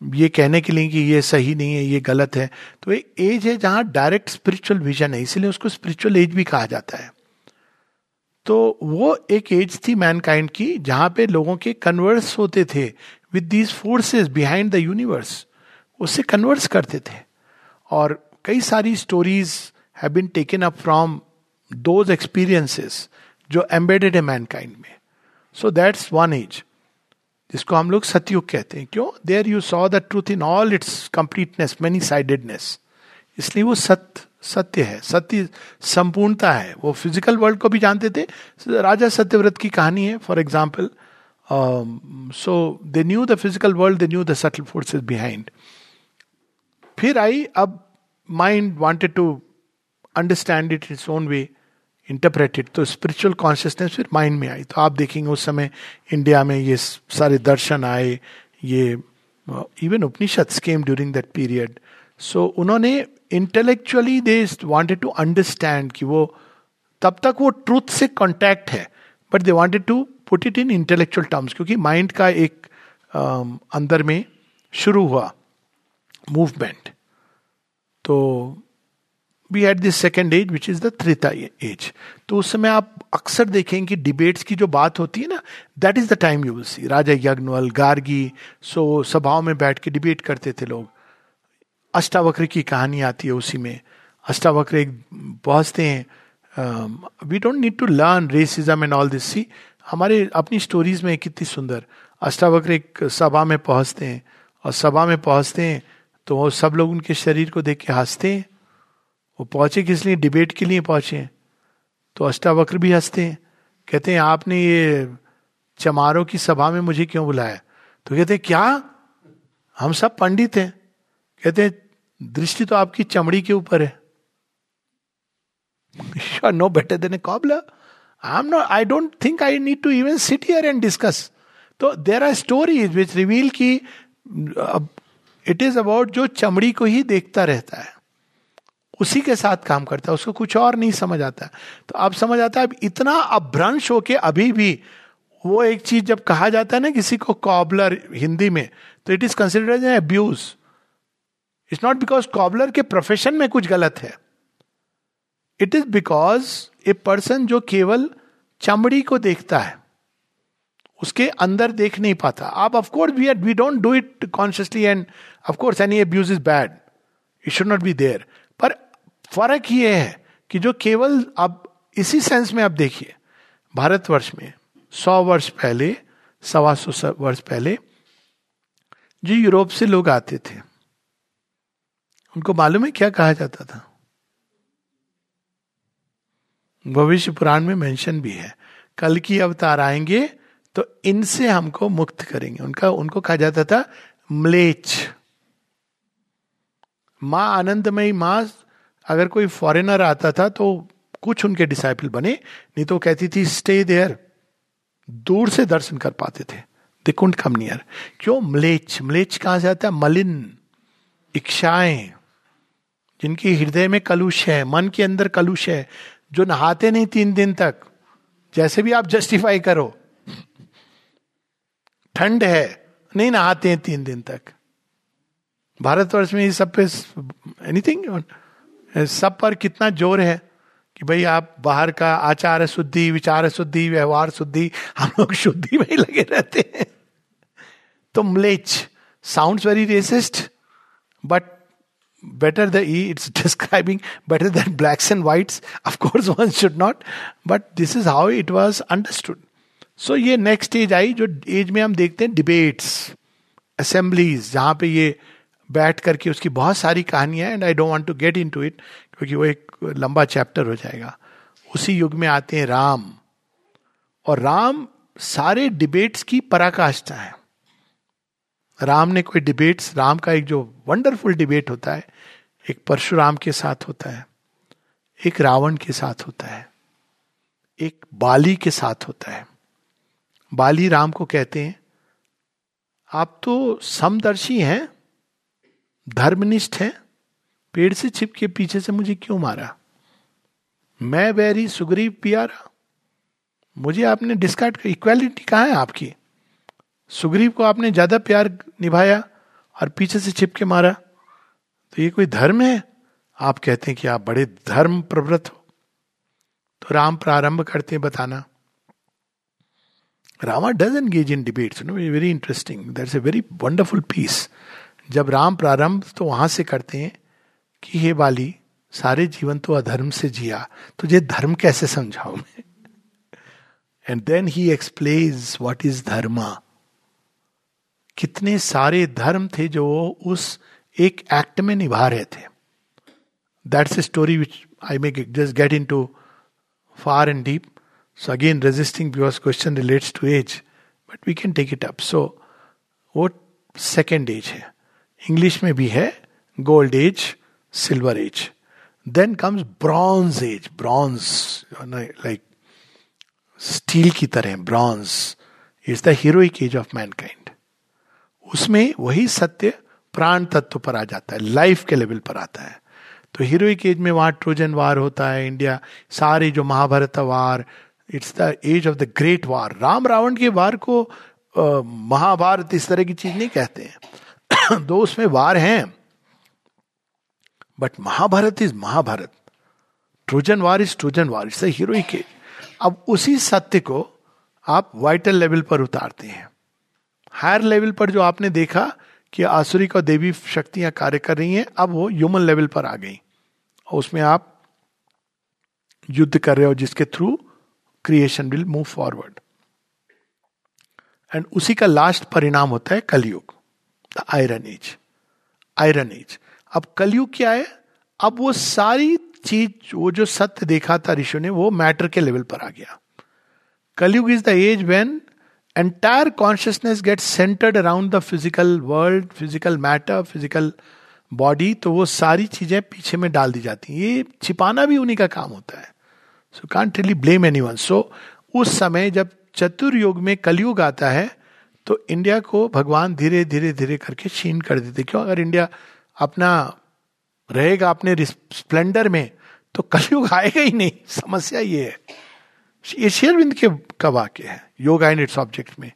[SPEAKER 1] ये कहने के लिए कि ये सही नहीं है, ये गलत है। तो एक एज है जहाँ डायरेक्ट स्पिरिचुअल विजन है, इसीलिए उसको स्पिरिचुअल एज भी कहा जाता है। तो वो एक एज थी मैनकाइंड की, जहाँ पे लोगों के कन्वर्स होते थे with these forces behind the universe उससे कन्वर्स करते थे। और कई सारी stories have been taken up from those experiences जो एम्बेडेड है मैनकाइंड में। सो दैट्स वन एज जिसको हम लोग सतयुग कहते हैं। क्यों? There you saw the truth in all its completeness many sidedness इसलिए वो सत्य सत्य है, सत्य संपूर्णता है। वो फ़िज़िकल वर्ल्ड को भी जानते थे। राजा सत्यव्रत की कहानी है for example so they knew the physical world they knew the subtle forces behind फिर आई, अब mind wanted to understand it its own way interpreted तो स्पिरिचुअल कॉन्शियसनेस फिर माइंड में आई। तो आप देखेंगे उस समय इंडिया में ये सारे दर्शन आए, ये even Upanishad came during that period so उन्होंने intellectually they wanted to understand कि वो तब तक वो ट्रूथ से कॉन्टैक्ट है but they wanted to put it in intellectual terms क्योंकि माइंड का एक um, अंदर में शुरू हुआ मूवमेंट तो we at this second age which is the Treta age तो उस समय आप अक्सर देखेंगे कि डिबेट्स की जो बात होती है ना that is the time you see Raja Yajnavalkya Gargi so सभाओं में बैठ के डिबेट करते थे लोग। अष्टावक्र की कहानी आती है उसी में। अष्टावक्र एक पहुँचते हैं we don't need to learn racism and all this see हमारे अपनी स्टोरीज में कितनी सुंदर। अष्टावक्र एक सभा में पहुँचते हैं, और सभा में पहुँचते हैं तो वो सब लोग उनके शरीर को देख के हँसते हैं। वो पहुँचे किस लिए? डिबेट के लिए पहुँचे तो अष्टावक्र भी हँसते हैं। कहते हैं, आपने ये चमारों की सभा में मुझे क्यों बुलाया? तो कहते हैं, क्या? हम सब पंडित हैं। कहते हैं, दृष्टि तो आपकी चमड़ी के ऊपर है. No better than a cobbler I am not I don't think I need to even sit here and discuss तो there are stories which reveal की इट इज़ अबाउट जो चमड़ी को ही देखता रहता है। उसी के साथ काम करता है, उसको कुछ और नहीं समझ आता। तो अब समझ आता है, अब इतना अभ्रंश होके अभी भी, वो एक चीज़ जब कहा जाता है ना किसी को कॉबलर हिंदी में तो it is considered an abuse it's not because cobbler के प्रोफेशन में कुछ गलत है it is because a person जो केवल चमड़ी को देखता है उसके अंदर देख नहीं पाता आप of course we we don't do it consciously and of course any abuse is bad it should not be there पर फ़र्क ये है कि जो केवल अब इसी सेंस में आप देखिए भारतवर्ष में सौ वर्ष पहले सवा सौ वर्ष पहले जो यूरोप से लोग आते थे उनको मालूम है क्या कहा जाता था? भविष्य पुराण में मेंशन भी है। कल की अवतार आएँगे तो इनसे हमको मुक्त करेंगे। उनका, उनको कहा जाता था म्लेच माँ आनंदमयी माँ, अगर कोई फॉरेनर आता था तो कुछ उनके डिसाइपल बने, नहीं तो कहती थी स्टे देयर दूर से दर्शन कर पाते थे। दे कुंड कम नियर क्यों? मलेच मलेच कहाँ आता है? मलिन। इच्छाएँ जिनकी हृदय में कलुष है, मन के अंदर कलुष है, जो नहाते नहीं तीन दिन तक, जैसे भी आप जस्टिफाई करो। ठंड है, नहीं नहाते हैं तीन दिन तक। भारतवर्ष में ये सब पे एनीथिंग सब पर कितना ज़ोर है कि भाई आप बाहर का आचार शुद्धि, विचार शुद्धि, व्यवहार शुद्धि, हम लोग शुद्धि में ही लगे रहते हैं। तो म्लेच sound very racist but better the e it's describing better than blacks and whites. Of course, one should not, but this is how it was understood. So ये नेक्स्ट एज आई जो एज में हम देखते हैं डिबेट्स असेंबलीज जहाँ पे ये बैठ करके उसकी बहुत सारी कहानियाँ and I don't want to get into it क्योंकि वो एक लंबा चैप्टर हो जाएगा। उसी युग में आते हैं राम। और राम सारे डिबेट्स की पराकाष्ठा है। राम ने कोई डिबेट्स राम का एक जो वंडरफुल डिबेट होता है, एक परशुराम के साथ होता है, एक रावण के साथ होता है, एक बाली के साथ होता है। बाली राम को कहते हैं, आप तो समदर्शी हैं, धर्मनिष्ठ हैं, पेड़ से छिप के पीछे से मुझे क्यों मारा? मैं वैरी सुग्रीव पियारा, मुझे आपने डिस्कार्ड कर इक्वालिटी कहाँ है आपकी? सुग्रीव को आपने ज़्यादा प्यार निभाया और पीछे से छिप के मारा। तो ये कोई धर्म है? आप कहते हैं कि आप बड़े धर्म प्रवृत्त हो। तो राम प्रारंभ करते हैं बताना। Rama does engage in debates no very interesting that's a very wonderful piece जब राम प्रारंभ तो वहाँ से करते हैं कि हे बाली, सारे जीवन तो अधर्म से जिया, तुझे धर्म कैसे समझाऊ मैं? And then he explains what is dharma कितने सारे धर्म थे जो उस एक एक्ट में निभा रहे थे। That's a story which I may just get in too far and deep so again resisting because question relates to age but we can take it up so वो सेकेंड एज है? इंग्लिश में भी है gold age silver age then comes bronze age bronze like steel की तरह bronze is the heroic age of mankind उसमें वही सत्य प्राण तत्व पर आ जाता है लाइफ के लेवल पर आता है। तो हीरोइक एज में वहाँ ट्रोजन वार होता है इंडिया सारे जो Mahabharata war it's the age of the great war Ram Ravan के वार को महाभारत इस तरह की चीज़ नहीं कहते हैं। दो उसमें वार हैं। But Mahabharata is Mahabharata. Trojan war is Trojan war it's heroic age अब उसी सत्य को आप वाइटल लेवल पर उतारते हैं। हायर लेवल पर जो आपने देखा कि आसुरिक और देवी शक्तियाँ कार्य कर रही हैं, अब वो ह्यूमन लेवल पर आ गई। और उसमें आप युद्ध कर रहे हो, जिसके through creation will move forward and उसी का लास्ट परिणाम होता है Kalyug the iron age iron age अब कलयुग क्या है? अब वो सारी चीज़, वो जो सत्य देखा था ऋषि ने, वो मैटर के लेवल पर आ गया। Kalyug is the age when entire consciousness get centred around the physical world physical matter physical body तो वो सारी चीज़ें पीछे में डाल दी जाती हैं। ये छिपाना भी उन्हीं का काम होता है। So can't really blame anyone so उस समय जब चतुर्युग में कलयुग आता है तो इंडिया को भगवान धीरे धीरे धीरे करके छीन कर देते क्यों? अगर इंडिया अपना रहेगा, अपने स्प्लेंडर में तो कलयुग आएगा ही नहीं। समस्या ये है। ये शेरविंद के का वाक्य है। योगा एंड इट्स ऑब्जेक्ट में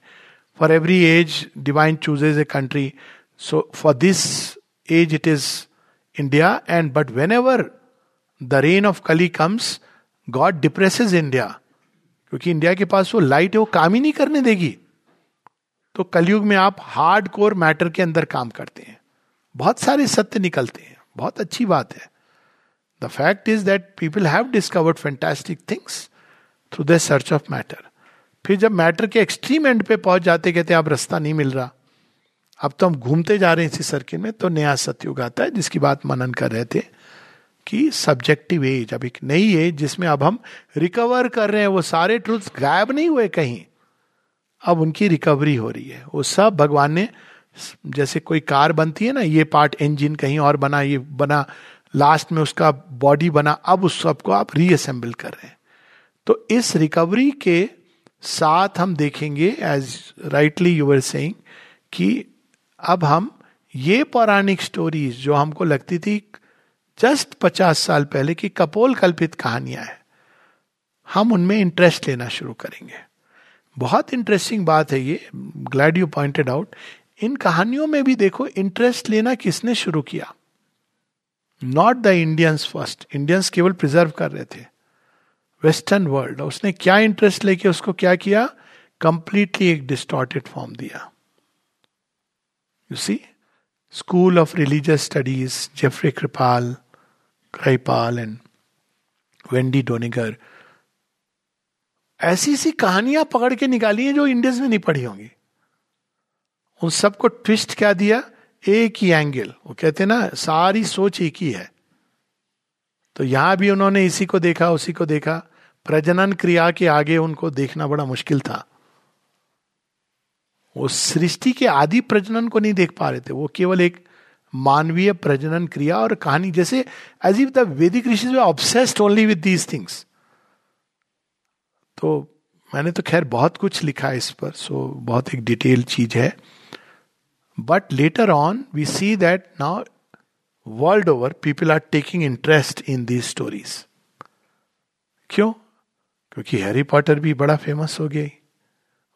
[SPEAKER 1] for every age divine chooses a country so for this age it is India and but whenever the reign of Kali comes God depresses India क्योंकि इंडिया के पास वो लाइट है वो काम ही नहीं करने देगी तो कलयुग में आप हार्ड कोर मैटर के अंदर काम करते हैं। बहुत सारे सत्य निकलते हैं। बहुत अच्छी बात है। The fact is that people have discovered fantastic things through the search of matter फिर जब मैटर के एक्सट्रीम एंड पे पहुँच जाते, कहते अब रास्ता नहीं मिल रहा। अब तो हम घूमते जा रहे हैं इसी सर्किल में तो नया सत्युग आता है, जिसकी बात मनन कर रहे थे कि सब्जेक्टिव एज अब एक नई एज जिसमें अब हम रिकवर कर रहे हैं। वो सारे ट्रूथ गायब नहीं हुए कहीं। अब उनकी रिकवरी हो रही है। वो सब भगवान ने, जैसे कोई कार बनती है ना, ये पार्ट इंजन कहीं और बना, ये बना लास्ट में उसका बॉडी बना, अब उस सबको आप रीअसेंबल कर रहे हैं। तो इस रिकवरी के साथ हम देखेंगे as rightly you are saying कि अब हम ये पौराणिक स्टोरीज जो हमको लगती थी जस्ट पचास साल पहले की कपोल कल्पित कहानियाँ हैं, हम उनमें इंटरेस्ट लेना शुरू करेंगे। बहुत इंटरेस्टिंग बात है ये ग्लैड यू पॉइंटेड आउट इन कहानियों में भी देखो इंटरेस्ट लेना किसने शुरू किया? Not the Indians first Indians केवल प्रिजर्व कर रहे थे। वेस्टर्न वर्ल्ड, उसने क्या इंटरेस्ट लेके उसको क्या किया? कंप्लीटली एक डिस्टॉर्टेड फॉर्म दिया। You see school of religious studies Jeffrey Kripal Kripal and Wendy Doniger ऐसी सी कहानियाँ पकड़ के निकाली हैं जो इंडियंस में नहीं पढ़ी होंगी। उन सबको ट्विस्ट क्या दिया? एक ही एंगल वो कहते ना, सारी सोच एक ही है। तो यहाँ भी उन्होंने इसी को देखा, उसी को देखा। प्रजनन क्रिया के आगे उनको देखना बड़ा मुश्किल था। वो सृष्टि के आदि प्रजनन को नहीं देख पा रहे थे। वो केवल एक मानवीय प्रजनन क्रिया और कहानी। जैसे as if the Vedic rishi obsessed only with these things तो मैंने तो खैर बहुत कुछ लिखा है इस पर सो बहुत एक डिटेल चीज़ है। But later on we see that now world over people are taking interest in these stories क्यों? क्योंकि हैरी पॉटर भी बड़ा फ़ेमस हो गई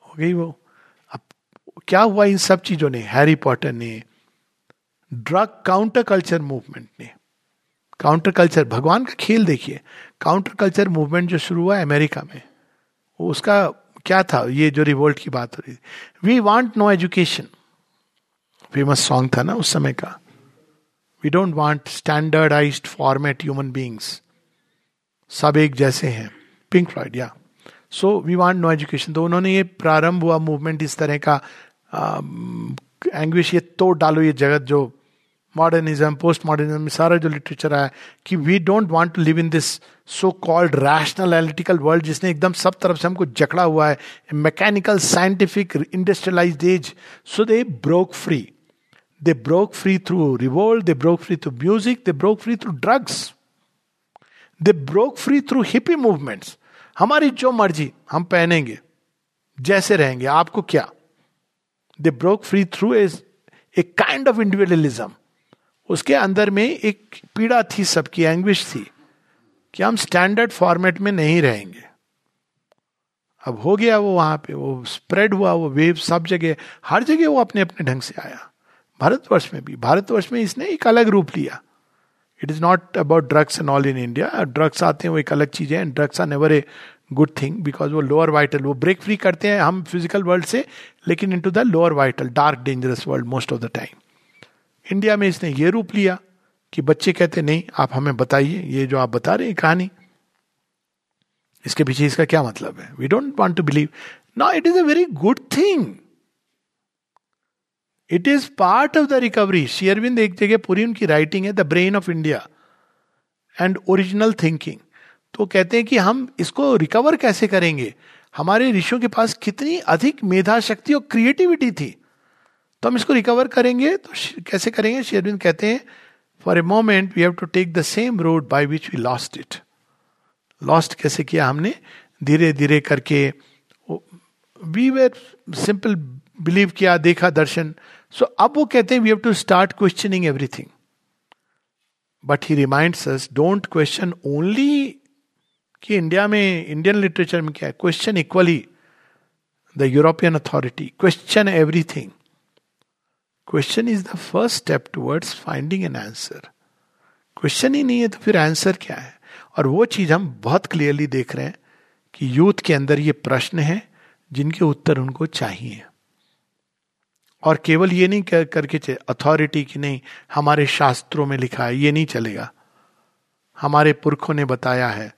[SPEAKER 1] हो गई वो। अब क्या हुआ इन सब चीज़ों ने? हैरी पॉटर ने ड्रग काउंटर कल्चर मूवमेंट ने। काउंटर कल्चर भगवान का खेल देखिए। काउंटर कल्चर मूवमेंट जो शुरू हुआ अमेरिका में उसका क्या था? ये जो रिवोल्ट की बात हो रही थी। We want no education famous song था ना उस समय का। We don't want standardize format human beings सब एक जैसे हैं। पिंक फ्लॉइड या so we want no education तो उन्होंने ये प्रारंभ हुआ मूवमेंट इस तरह का एंग्विश ये तोड़ डालो ये जगत जो मॉडर्निज्म पोस्ट मॉडर्निज्म सारा जो लिटरेचर आया कि we don't want to live in this so called rational analytical world जिसने एकदम सब तरफ़ से हमको जकड़ा हुआ है mechanical scientific industrialize age so they broke free they broke free through revolt they broke free through music they broke free through drugs they broke free through hippie movements हमारी जो मर्ज़ी, हम पहनेंगे, जैसे रहेंगे, आपको क्या? They broke free through as a kind of individualism उसके अंदर में एक पीड़ा थी सबकी एंग्विश थी कि हम स्टैंडर्ड फॉर्मेट में नहीं रहेंगे। अब हो गया वो वहाँ पे, वो स्प्रेड हुआ, वो वेव सब जगह, हर जगह वो अपने अपने ढंग से आया। भारतवर्ष में भी, भारतवर्ष में इसने एक अलग रूप लिया। It is not about drugs and all in India drugs आते हैं, वो एक अलग चीज़ है and drugs are never a good thing because वो लोअर वाइटल वो ब्रेक फ्री करते हैं हम फ़िज़िकल वर्ल्ड से, लेकिन into the lower vital dark dangerous world most of the time India में इसने ये रूप लिया कि बच्चे कहते, नहीं, आप हमें बताइए, ये जो आप बता रहे हैं कहानी, इसके पीछे इसका क्या मतलब है? We don't want to believe ना it is a very good thing it is part of the recovery Sri Aurobindo एक जगह पूरी उनकी राइटिंग है the brain of India and original thinking तो कहते हैं कि हम इसको रिकवर कैसे करेंगे? हमारे ऋषियों के पास कितनी अधिक मेधा शक्ति और क्रिएटिविटी थी? तो हम इसको रिकवर करेंगे तो कैसे करेंगे? शेरविंद कहते हैं for a moment we have to take the same road by which we lost it lost कैसे किया हमने? धीरे धीरे करके वी वेर सिंपल बिलीव किया, देखा दर्शन। सो अब वो कहते हैं we have to start questioning everything but he reminds us don't question only कि इंडिया में इंडियन लिटरेचर में क्या है? Question equally the European authority question everything question is the first step towards finding an answer question ही नहीं है तो फिर आंसर क्या है? और वो चीज़ हम बहुत क्लियरली देख रहे हैं कि यूथ के अंदर ये प्रश्न है जिनके उत्तर उनको चाहिए। और केवल ये नहीं कर, करके चले अथॉरिटी की नहीं हमारे शास्त्रों में लिखा है ये नहीं चलेगा। हमारे पुरखों ने बताया है।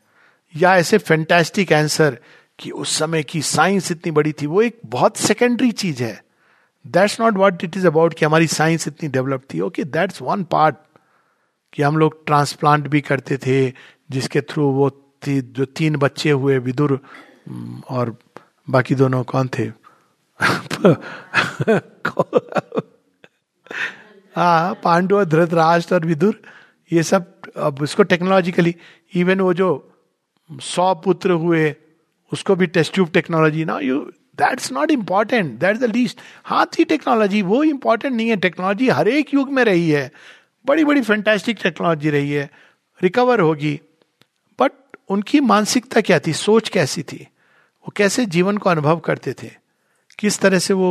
[SPEAKER 1] या ऐसे फैंटेस्टिक आंसर कि उस समय की साइंस इतनी बड़ी थी वो एक बहुत सेकेंडरी चीज़ है। That's not what it is about कि हमारी साइंस इतनी डेवलप थी। ओके दैट्स वन पार्ट कि हम लोग ट्रांसप्लांट भी करते थे जिसके थ्रू वो थी जो तीन बच्चे हुए विदुर और बाकी दोनों कौन थे? हाँ पांडव धृतराष्ट्र और विदुर, ये सब अब उसको टेक्नोलॉजिकली इवन वो जो सौ पुत्र हुए, उसको भी टेस्ट ट्यूब टेक्नोलॉजी ना you that's not important that the least he technology वो इंपॉर्टेंट नहीं है टेक्नोलॉजी हर एक युग में रही है, बड़ी बड़ी फैंटेस्टिक टेक्नोलॉजी रही है रिकवर होगी बट उनकी मानसिकता क्या थी, सोच कैसी थी, वो कैसे जीवन को अनुभव करते थे? किस तरह से वो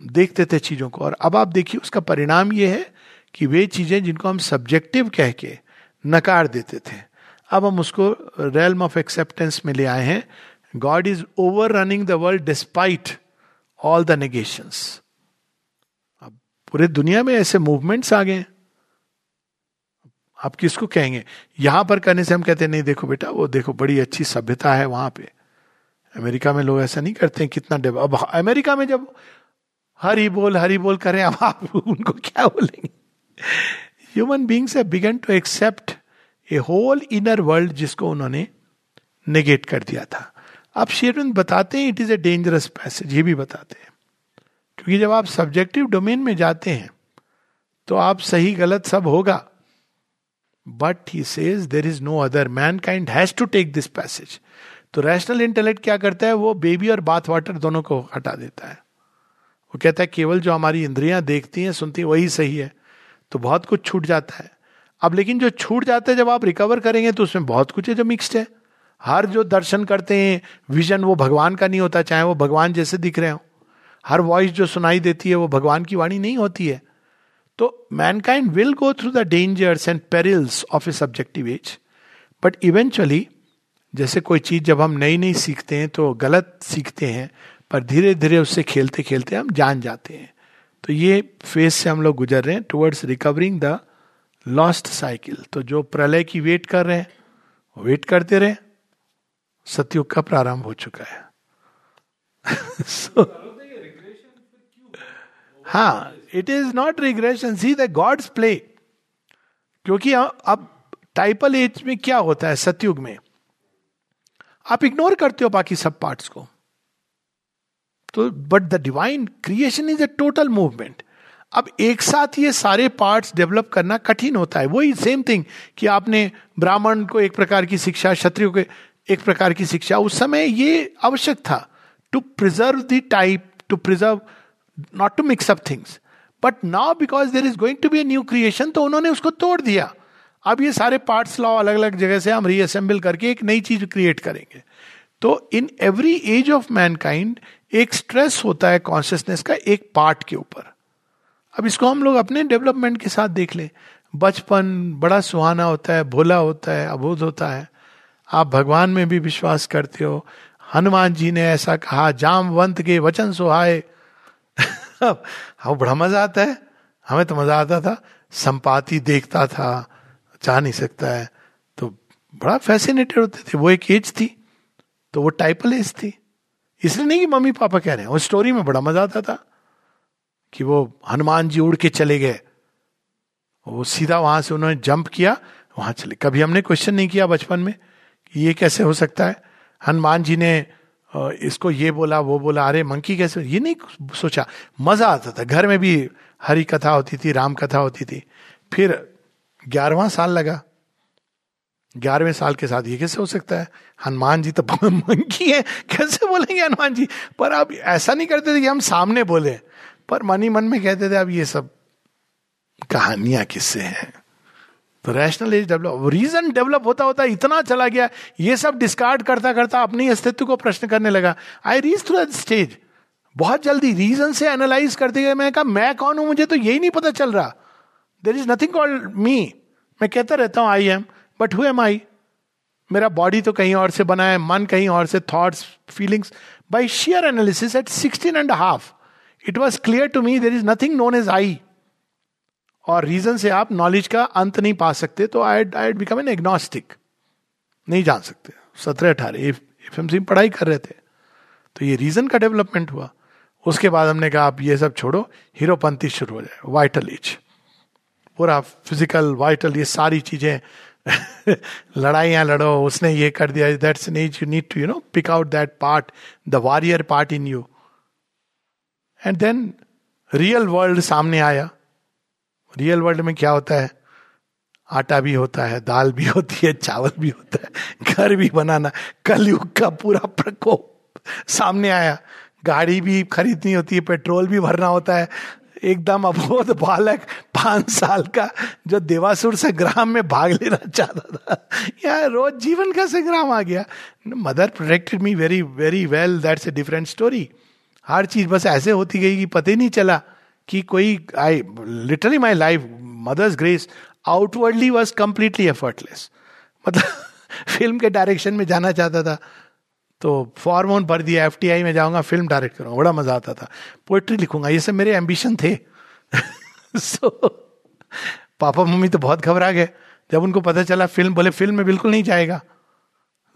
[SPEAKER 1] देखते थे चीज़ों को। और अब आप देखिए, उसका परिणाम ये है कि वे चीज़ें जिनको हम सब्जेक्टिव कह के नकार देते थे। अब हम उसको रेलम ऑफ़ एक्सेप्टेंस में ले आए हैं। God is over running the world despite all the negations अब पूरे दुनिया में ऐसे मूवमेंट्स आ गए आप किसको कहेंगे? यहाँ पर करने से हम कहते हैं, नहीं, देखो बेटा, वो देखो, बड़ी अच्छी सभ्यता है वहाँ पे। अमेरिका में लोग ऐसा नहीं करते कितना अब अमेरिका में जब हरी बोल हरी बोल करें, अब आप उनको क्या बोलेंगे? ह्यूमन बींग्स है begin to accept a whole inner world जिसको उन्होंने नेगेट कर दिया था। आप शेरविंद बताते हैं it is A dangerous passage ये भी बताते हैं। क्योंकि जब आप सब्जेक्टिव डोमेन में जाते हैं तो आप सही गलत सब होगा। But he says there is no other mankind has to take this passage तो रैशनल इंटेलेक्ट क्या करता है? वो बेबी और बाथ वाटर दोनों को हटा देता है। वो कहता है, केवल जो हमारी इंद्रियाँ देखती हैं, सुनती हैं, वही सही है। तो बहुत कुछ छूट जाता है। अब लेकिन जो छूट जाता है, जब आप रिकवर करेंगे तो उसमें बहुत कुछ है जो मिक्सड है। हर जो दर्शन करते हैं विजन वो भगवान का नहीं होता, चाहे वो भगवान जैसे दिख रहे हो। हर वॉइस जो सुनाई देती है, वो भगवान की वाणी नहीं होती है। तो mankind will go through the dangers and perils of a subjective age but eventually जैसे कोई चीज़ जब हम नई नई सीखते हैं तो गलत सीखते हैं पर धीरे धीरे उससे खेलते खेलते हम जान जाते हैं। तो ये फ़ेज़ से हम लोग गुजर रहे हैं towards recovering the lost cycle तो जो प्रलय की वेट कर रहे हैं वेट करते रहे। सतयुग का प्रारंभ हो चुका है। So, हाँ it is not regression see the God's play क्योंकि अब टाइपल एज में क्या होता है सतयुग में? आप इग्नोर करते हो बाकी सब पार्ट्स को। तो but the divine creation is a total movement अब एक साथ ये सारे पार्ट्स डेवलप करना कठिन होता है। वही सेम थिंग कि आपने ब्राह्मण को एक प्रकार की शिक्षा, क्षत्रिय को एक प्रकार की शिक्षा, उस समय ये आवश्यक था। To preserve the type to preserve not to mix up things but now because there is going to be a new creation तो उन्होंने उसको तोड़ दिया। अब ये सारे पार्ट्स लाओ अलग अलग जगह से हम रीअसेंबल करके एक नई चीज़ क्रिएट करेंगे। तो in every age of mankind एक स्ट्रेस होता है कॉन्शियसनेस का एक पार्ट के ऊपर। अब इसको हम लोग अपने डेवलपमेंट के साथ देख लें। बचपन बड़ा सुहाना होता है, भोला होता है, अबोध होता है। आप भगवान में भी विश्वास करते हो। हनुमान जी ने ऐसा कहा जामवंत के वचन सुहाए। हाँ बड़ा मज़ा आता है। हमें तो मज़ा आता था। संपाति देखता था। चाह नहीं सकता है। तो बड़ा फैसिनेटेड होते थे। वो एक एज थी तो वो टाइपल एज थी। इसलिए नहीं कि मम्मी पापा कह रहे हैं, उस स्टोरी में बड़ा मज़ा आता था कि वो हनुमान जी उड़ के चले गए। वो सीधा वहाँ से उन्होंने जंप किया, वहाँ चले। कभी हमने क्वेश्चन नहीं किया बचपन में कि ये कैसे हो सकता है। हनुमान जी ने इसको ये बोला, वो बोला, अरे मंकी कैसे ये नहीं सोचा। मज़ा आता था। घर में भी हरी कथा होती थी, राम कथा होती थी। फिर ग्यारहवा साल लगा। ग्यारहवें साल के साथ ये कैसे हो सकता है? हनुमान जी तो मंकी है। कैसे बोलेंगे हनुमान जी? पर अब ऐसा नहीं करते थे कि हम सामने बोले। पर मन ही मन में कहते थे, अब ये सब कहानियाँ किससे हैं? तो rational age develop reason develop होता होता इतना चला गया। ये सब डिस्कार्ड करता करता अपनी अस्तित्व को प्रश्न करने लगा। आई रीच थ्रू स्टेज बहुत जल्दी रीजन से एनालाइज करते गए। मैं कहा, मैं कौन हूँ? मुझे तो यही नहीं पता चल रहा। There is nothing called me मैं कहता रहता हूँ I am but who am I मेरा बॉडी तो कहीं और से बना है, मन कहीं और से thoughts feelings by sheer analysis at sixteen and half it was clear to me there is nothing known as I और रीजन से आप नॉलेज का अंत नहीं पा सकते तो I I become an agnostic नहीं जान सकते। सत्रह अठारह एफ़ एम सी पढ़ाई कर रहे थे। तो ये रीजन का डेवलपमेंट हुआ। उसके बाद हमने कहा, आप ये सब छोड़ो, हीरोपंथी शुरू हो जाए वाइटल एज पूरा फ़िज़िकल वाइटल ये सारी चीज़ें, लड़ाइयाँ लड़ो, उसने ये कर दिया that's age you need to you know pick out that part the warrior part in you and then real world सामने आया। रियल वर्ल्ड में क्या होता है? आटा भी होता है, दाल भी होती है, चावल भी होता है, घर भी बनाना, कलयुग का पूरा प्रकोप सामने आया। गाड़ी भी खरीदनी होती है, पेट्रोल भी भरना होता है एकदम अबोध बालक पाँच साल का जो देवासुर से ग्राम में भाग लेना चाहता था। यार, रोज जीवन का संग्राम आ गया। Mother protected me very very well, that's a different story. हर चीज़ बस ऐसे होती गई कि पता ही नहीं चला कि कोई, I literally my life mother's grace outwardly was completely effortless मतलब फ़िल्म के डायरेक्शन में जाना चाहता था। तो फॉर्मोन भर दिया एफटीआई में जाऊँगा फ़िल्म डायरेक्ट करूँगा। बड़ा मज़ा आता था। पोइट्री लिखूँगा ये सब मेरे एम्बिशन थे। सो so, पापा मम्मी तो बहुत घबरा गए। जब उनको पता चला फ़िल्म बोले फ़िल्म में बिल्कुल नहीं जाएगा।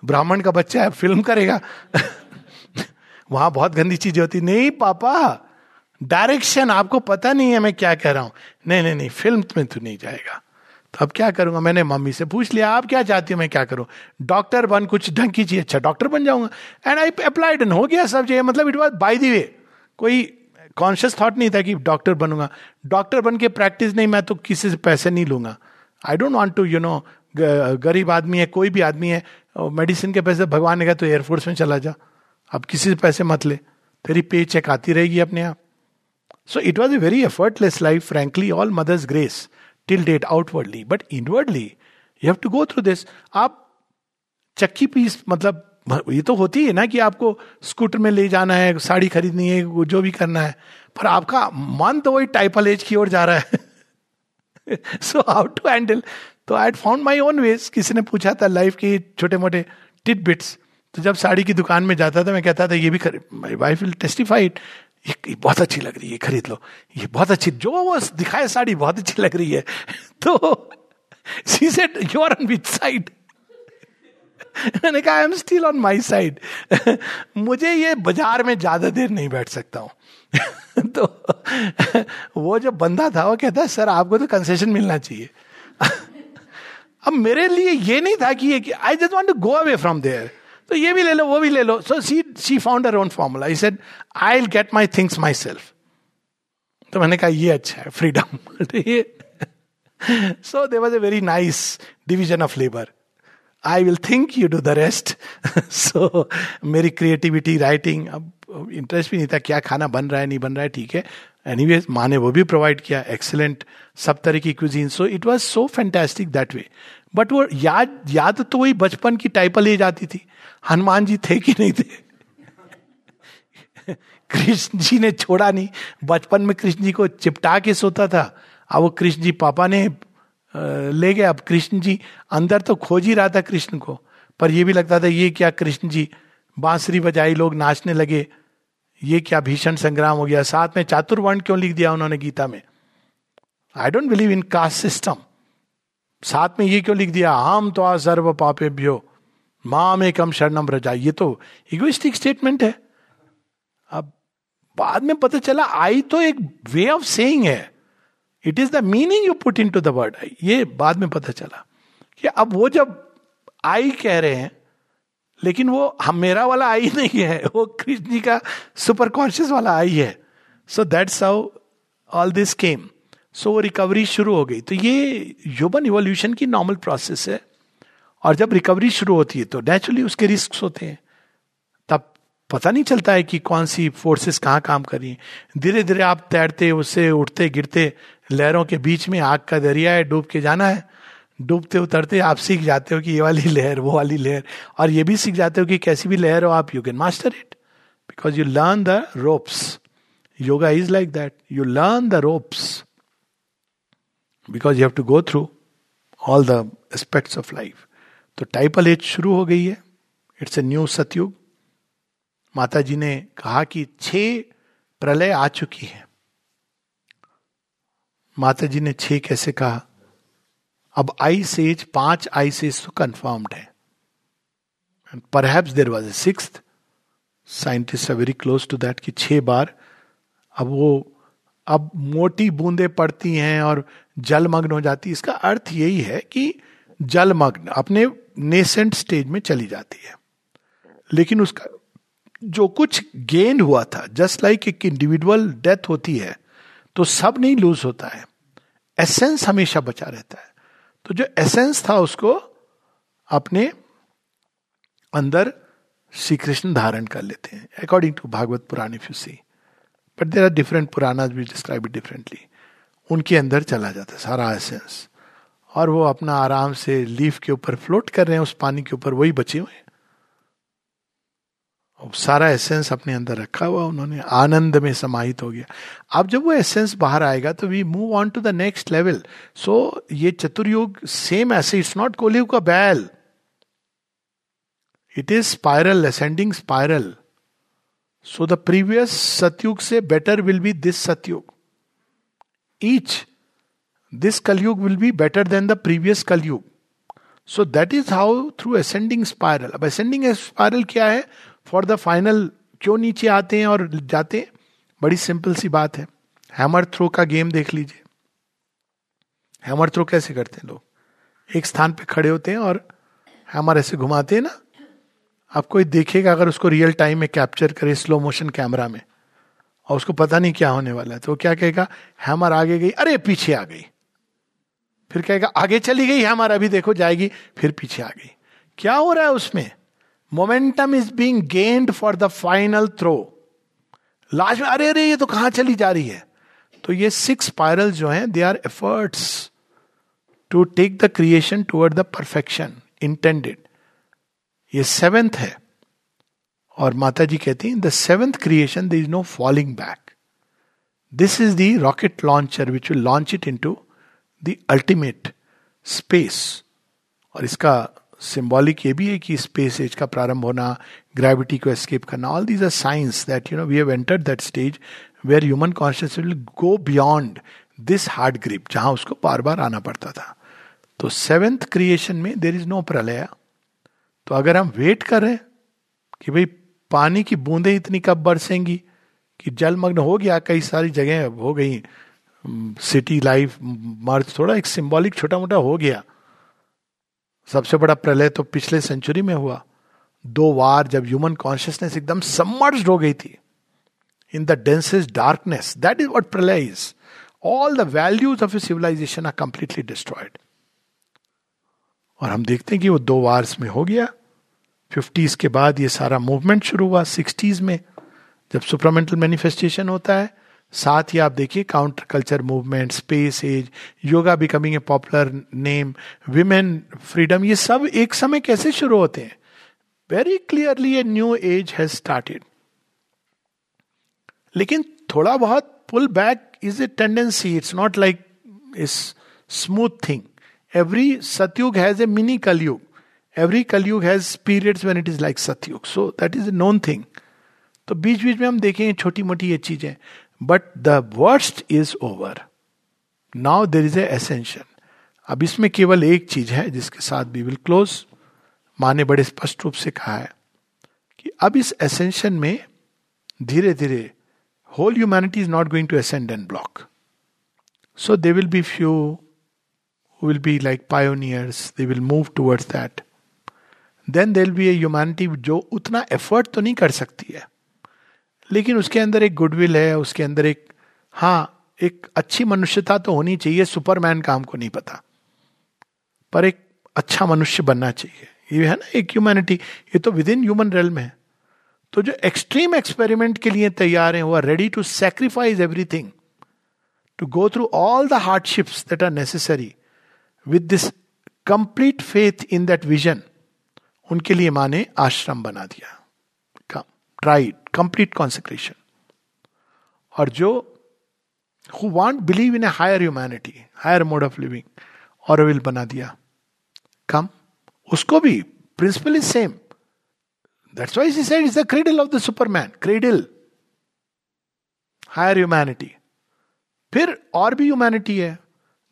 [SPEAKER 1] ब्राह्मण का बच्चा है फ़िल्म करेगा। वहाँ बहुत गंदी चीज़ें होती। नहीं पापा डायरेक्शन आपको पता नहीं है मैं क्या कह रहा हूँ। नहीं नहीं नहीं फ़िल्म में तो नहीं जाएगा। तो अब क्या करूँगा? मैंने मम्मी से पूछ लिया, आप क्या चाहती हो? मैं क्या करूँ? डॉक्टर बन, कुछ ढंग की चीज़। अच्छा डॉक्टर बन जाऊँगा। एंड आई अप्लाइड हो गया सब जगह मतलब it was by the way कोई कॉन्शियस थॉट नहीं था कि डॉक्टर बनूँगा। डॉक्टर बन के प्रैक्टिस नहीं, मैं तो किसी से पैसे नहीं लूँगा। I don't want to you know गरीब आदमी है, कोई भी आदमी है मेडिसिन के पैसे भगवान ने कहा तो एयरफोर्स में चला जा। अब किसी से पैसे मत ले। तेरी पे चेक आती रहेगी अपने आप। So it was a very effortless life frankly all mother's grace till date outwardly but inwardly you have to go through this. आप चक्की पीस मतलब ये तो होती है ना कि आपको स्कूटर में ले जाना है, साड़ी खरीदनी है, जो भी करना है, पर आपका मन तो वही टाइपल एज की ओर जा रहा है। सो हाउ टू हैंडल तो I found my own ways किसी ने पूछा था लाइफ के छोटे मोटे टिट बिट्स तो जब साड़ी की दुकान में जाता था, मैं कहता था, ये भी वाइफ विल टेस्टिफाइड ये बहुत अच्छी लग रही है, खरीद लो। ये बहुत अच्छी, जो वो दिखाए साड़ी बहुत अच्छी लग रही है। तो she said you are on which side मैंने कहा I am still on my side मुझे ये बाज़ार में ज़्यादा देर नहीं बैठ सकता हूँ। तो वो जो बंदा था, वो कहता है सर, आपको तो कंसेशन मिलना चाहिए। अब मेरे लिए ये नहीं था कि I just want to go away from there तो ये भी ले लो, वो भी ले लो। So she she found own formula I said I will get my things myself तो मैंने कहा, ये अच्छा है freedom so they was a very nice division of labour I will think you do the rest so मेरी क्रिएटिविटी राइटिंग अब इंटरेस्ट भी नहीं था, क्या खाना बन रहा है, नहीं बन रहा है, ठीक है। एनी वे माँ ने वो भी प्रोवाइड किया एक्सेलेंट सब तरह की cuisine so it was so fantastic that way but वो याद याद तो वही बचपन की टाइपल ही जाती थी। हनुमान जी थे कि नहीं थे? कृष्ण जी ने छोड़ा नहीं। बचपन में कृष्ण जी को चिपटा के सोता था। अब वो कृष्ण जी पापा ने ले गए। अब कृष्ण जी अंदर तो खोज ही रहा था कृष्ण को। पर यह भी लगता था, ये क्या कृष्ण जी बांसुरी बजाई लोग नाचने लगे। ये क्या भीषण संग्राम हो गया। साथ में चातुर्वर्ण क्यों लिख दिया उन्होंने गीता में? I don't believe in caste system साथ में ये क्यों लिख दिया? हम तो आ सर्व पापे माम एकम शरणम रजा ये तो इगोइस्टिक स्टेटमेंट है। अब बाद में पता चला, आई तो एक वे ऑफ़ सेइंग है। It is the meaning you put into the word I ये बाद में पता चला कि अब वो जब आई कह रहे हैं, लेकिन वो हम मेरा वाला आई नहीं है, वो कृष्ण जी का सुपर कॉन्शियस वाला आई है। So that's how all this came so वो रिकवरी शुरू हो गई। तो ये ह्यूमन इवोल्यूशन की नॉर्मल प्रोसेस है। और जब रिकवरी शुरू होती है तो नेचुरली उसके रिस्क होते हैं। तब पता नहीं चलता है कि कौन सी फोर्सेस कहाँ काम कर रही हैं। धीरे धीरे आप तैरते, उससे उठते, गिरते, लहरों के बीच में आग का दरिया है, डूब के जाना है। डूबते, उतरते, आप सीख जाते हो कि ये वाली लहर, वो वाली लहर। और ये भी सीख जाते हो कि कैसी भी लहर हो आप you can master it because you learn the ropes yoga is like that you learn the ropes because you have to go through all the aspects of life तो टाइपल एज शुरू हो गई है। इट्स ए न्यू सतयुग माता जी ने कहा कि छह प्रलय आ चुकी है। माता जी ने छह कैसे कहा? अब आई सेज पाँच आई सेज तो कंफर्म्ड है। Perhaps there was a six scientist very close to that कि छह बार। अब वो, अब मोटी बूंदे पड़ती हैं और जलमग्न हो जाती इसका अर्थ यही है कि जलमग्न अपने नेसेंट स्टेज में चली जाती है। लेकिन उसका, जो कुछ गेन हुआ था जस्ट लाइक एक इंडिविजुअल डेथ होती है तो सब नहीं लूज होता है। एसेंस हमेशा बचा रहता है। तो जो एसेंस था, उसको अपने अंदर श्री कृष्ण धारण कर लेते हैं according to Bhagavata Purana if you see but there are different Purana describe differently उनके अंदर चला जाता है, सारा एसेंस और वो अपना आराम से लीफ के ऊपर फ्लोट कर रहे हैं, उस पानी के ऊपर वही बचे हुए हैं। सारा एसेंस अपने अंदर रखा हुआ उन्होंने, आनंद में समाहित हो गया। अब जब वो एसेंस बाहर आएगा तो we move on to the next level so ये चतुर्युग सेम ऐसे इट्स नॉट कोलिव का बैल। It is spiral ascending spiral so the previous Satyuga से better will be this Satyuga each this Kalyuga will be better than the previous Kalyuga so that is how through ascending spiral अब असेंडिंग स्पायरल क्या है? फॉर द फाइनल क्यों नीचे आते हैं और जाते हैं? बड़ी सिंपल सी बात है। हैमर थ्रो का गेम देख लीजिए। हैमर थ्रो कैसे करते हैं लोग? एक स्थान पे खड़े होते हैं और हैमर ऐसे घुमाते हैं ना? आप कोई देखेगा अगर उसको रियल टाइम में कैप्चर करे स्लो मोशन कैमरा में। और उसको पता नहीं क्या होने वाला है। तो वो क्या कहेगा? हैमर आगे गई। अरे, पीछे आ गई। फिर कहेगा, आगे चली गई, हमारा अभी देखो, जाएगी। फिर पीछे आ गई। क्या हो रहा है उसमें? Momentum is being gained for the final throw last में, अरे अरे, ये तो कहाँ चली जा रही है? तो ये सिक्स स्पायरल जो है they are efforts to take the creation toward the perfection intended ये सेवेंथ है। और माता जी कहती हैं the seventh creation the is no falling back this is the rocket launcher which will launch it into the ultimate space और इसका सिंबॉलिक ये भी है कि स्पेस एज का प्रारंभ होना ग्रेविटी को एस्केप करना all these are science that you know we have entered that stage where human conscious will go beyond this hard grip जहाँ उसको बार बार आना पड़ता था। तो सेवेंथ क्रिएशन में देर इज़ नो प्रलय। तो अगर हम वेट कर कि भाई पानी की बूंदें इतनी कब बरसेंगी कि जलमग्न हो गया, कई सारी जगह हो गई सिटी लाइफ मर्ज थोड़ा एक सिंबॉलिक छोटा मोटा हो गया। सबसे बड़ा प्रलय तो पिछले सेंचुरी में हुआ। दो वार जब ह्यूमन कॉन्शियसनेस एकदम सबमर्ज हो गई थी। In the densest darkness that is what pralaya is all the values of a civilisation are completely destroyed और हम देखते हैं कि वो दो वार्स में हो गया। फिफ्टीज के बाद ये सारा मूवमेंट शुरू हुआ सिक्सटीज में, जब सुपरामेंटल मैनिफेस्टेशन होता है। साथ ही आप देखिए counter culture movement space age yoga becoming a popular name women freedom ये सब एक समय कैसे शुरू होते हैं? Very clearly a new age has started लेकिन थोड़ा बहुत pull back is a tendency it's not like is smooth thing every Satyuga has a mini Kalyuga every Kalyuga has periods when it is like Satyuga so that is a known thing तो बीच बीच में हम देखेंगे छोटी मोटी ये चीज़ें। But the worst is over now there is ascension अब इसमें केवल एक चीज़ है जिसके साथ वी विल क्लोज माँ ने बड़े स्पष्ट रूप से कहा है कि अब इस एसेंशन में धीरे धीरे whole humanity is not going to ascend en bloc so they will be few will be like pioneers they will move towards that then there be a humanity जो उतना एफर्ट तो नहीं कर सकती है। लेकिन उसके अंदर एक गुडविल है, उसके अंदर एक हाँ एक अच्छी मनुष्यता तो होनी चाहिए सुपरमैन का हमको नहीं पता। पर एक अच्छा मनुष्य बनना चाहिए। ये है ना, एक ह्यूमैनिटी ये तो विद इन ह्यूमन रेल में है। तो जो एक्सट्रीम एक्सपेरिमेंट के लिए तैयार हैं, वो are ready to sacrifice everything to go through all the hardships that are necessary with this complete faith in that vision उनके लिए माँ ने आश्रम बना दिया। ट्राइड कंप्लीट कॉन्सेक्रेशन और जो who want believe in a higher humanity higher mode of living और विल बना दिया। कम उसको भी principle is same that's why she said is the cradle of the superman cradle higher humanity फिर और भी ह्यूमैनिटी है,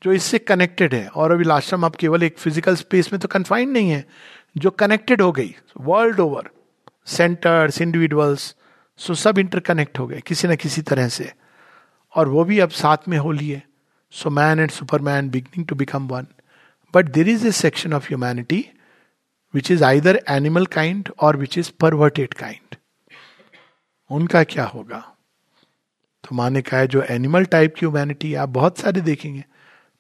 [SPEAKER 1] जो इससे कनेक्टेड है। और अभी आश्रम आप केवल एक फ़िज़िकल स्पेस में तो कन्फाइंड नहीं है, जो कनेक्टेड हो गई world over centres individuals so सब इंटरकनेक्ट हो गए, किसी न किसी तरह से। और वो भी अब साथ में हो। लिए so man and superman beginning to become one but there is a section of humanity which is either animal kind और विच इज़ परवर्टेड काइंड उनका क्या होगा? तो माने कहा है जो एनिमल टाइप की ह्यूमैनिटी आप बहुत सारे देखेंगे।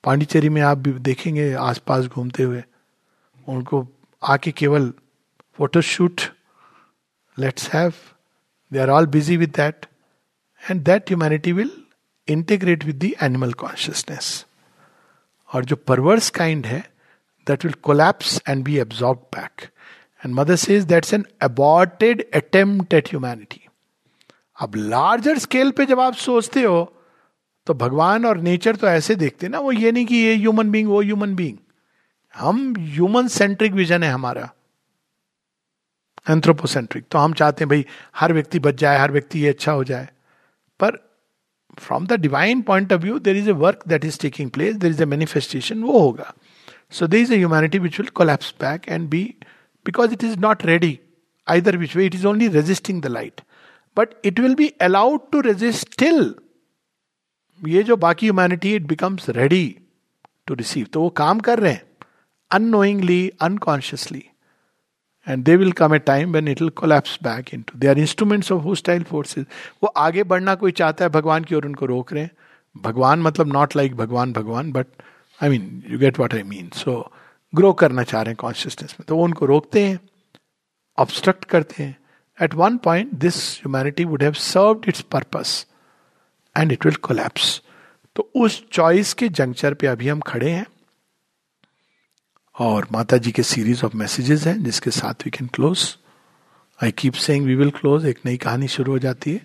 [SPEAKER 1] पांडिचेरी में आप भी देखेंगे आसपास घूमते हुए। उनको आके केवल photoshoot let's have they are all busy with that and that humanity will integrate with the animal consciousness और जो परवर्स काइंड है that will collapse and be absorb back and Mother says that's an aborted attempt at humanity अब लार्जर स्केल पे जब आप सोचते हो तो भगवान और नेचर तो ऐसे देखते ना, वो ये नहीं कि ये ह्यूमन बींग वो ह्यूमन बींग हम ह्यूमन सेंट्रिक विजन है हमारा। एंथ्रोपोसेंट्रिक तो हम चाहते हैं, भाई, हर व्यक्ति बच जाए, हर व्यक्ति ये अच्छा हो जाए. पर from the divine point of view there is a work that is taking place there is a manifestation वो होगा। So there is a humanity which will collapse back and be because it is not ready either which way it is only resisting the light but it will be allowed to resist still ये जो बाकी humanity it becomes ready to receive तो वो काम कर रहे हैं unknowingly unconsciously and they will come a time when it will collapse back into they are instruments of hostile forces वो आगे बढ़ना कोई चाहता है, भगवान की ओर उनको रोक रहे हैं। भगवान मतलब नॉट लाइक like भगवान भगवान but I mean you get what I mean so grow करना चाह रहे हैं कॉन्शियसनेस में। तो वो उनको रोकते हैं ऑब्स्ट्रक्ट करते हैं। At one point this humanity would have served its purpose and it will collapse तो उस चॉइस के जंक्चर पे अभी हम खड़े हैं। और माता जी के सीरीज़ ऑफ़ मैसेजेस हैं, जिसके साथ we can close I keep saying we will close एक नई कहानी शुरू हो जाती है।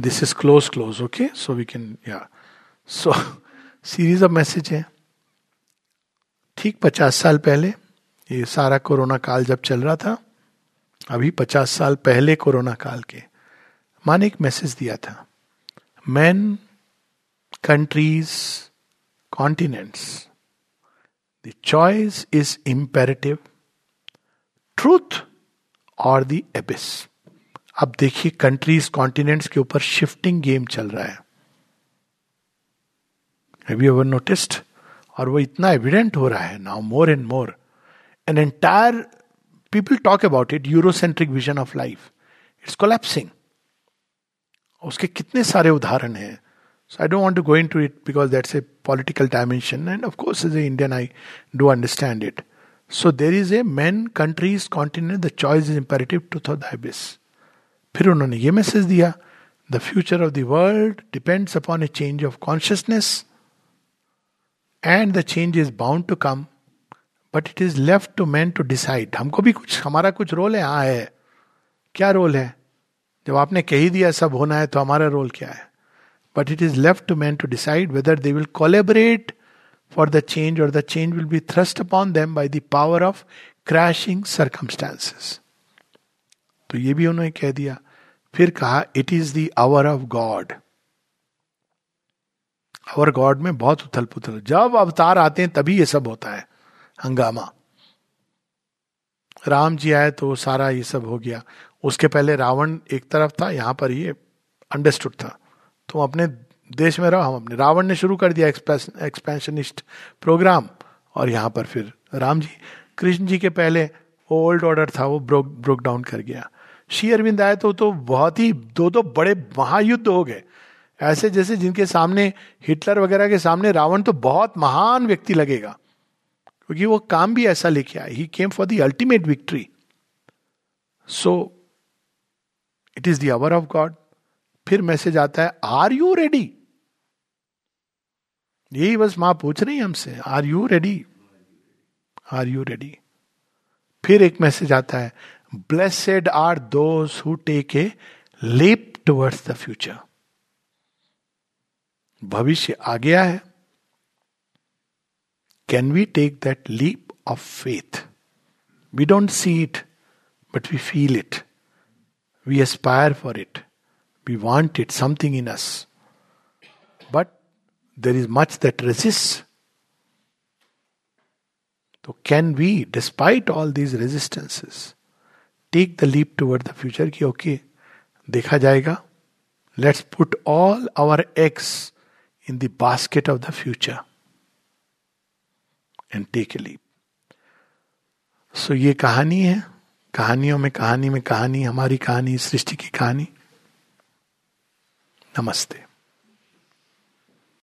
[SPEAKER 1] This is close close okay so we can या सो सीरीज़ ऑफ़ मैसेज है। ठीक, पचास साल पहले, ये सारा कोरोना काल जब चल रहा था, अभी पचास साल पहले कोरोना काल के माँ ने एक मैसेज दिया था। Man countries continents The choice is imperative. Truth और द एबिस अब देखिए कंट्रीज़ कॉन्टिनेंट्स के ऊपर शिफ्टिंग गेम चल रहा है। हैव यू एवर नोटिस्ड और वो इतना एविडेंट हो रहा है now more and more an entire people talk about it Eurocentric vision of life it's collapsing उसके कितने सारे उदाहरण हैं। So I don't want to go into it because that's a political dimension and of course as a Indian I do understand it so there is a man countries continent the choice is imperative to थो दाइबिस फिर उन्होंने ये मैसेज दिया the future of the world depends upon a change of consciousness and the change is bound to come but it is left to man to decide हमको भी कुछ हमारा कुछ रोल है हाँ है क्या रोल है जब आपने कह ही दिया सब होना है तो हमारा रोल क्या है but it is left to man to decide whether they will collaborate for the change और the change will be thrust upon them by the power of crashing circumstances तो ये भी उन्होंने कह दिया। फिर कहा it is the hour of God hour God में बहुत उथल पुथल जब अवतार आते हैं, तभी ये सब होता है। हंगामा। राम जी आए तो सारा ये सब हो गया। उसके पहले रावण एक तरफ़ था, यहाँ पर ये अंडरस्टूड था। तुम अपने देश में रहो, हम अपने रावण ने शुरू कर दिया एक्सपेंशनिस्ट प्रोग्राम और यहाँ पर फिर राम जी, कृष्ण जी के पहले वो ओल्ड ऑर्डर था, वो ब्रोक ब्रोक डाउन कर गया। श्री अरविंद आए तो तो बहुत ही, दो दो बड़े महायुद्ध हो गए। ऐसे जैसे जिनके सामने हिटलर वगैरह के सामने रावण तो बहुत महान व्यक्ति लगेगा, क्योंकि वो काम भी ऐसा लेके आए। He came for the ultimate victory so it is the of God फिर मैसेज आता है आर यू रेडी यही बस माँ पूछ रही है हमसे are you ready are you ready फिर एक मैसेज आता है blessed are those who take a leap towards the future भविष्य आ गया है। Can we take that leap of faith we don't see it but we feel it we aspire for it we want it something in us but there is much that resist तो can we despite all these resistances take the leap toward the future की ओके देखा जाएगा let's put all our eggs in the basket of the future and take a leap so ये कहानी है, कहानियों में कहानी में कहानी, हमारी कहानी, सृष्टि की कहानी। नमस्ते।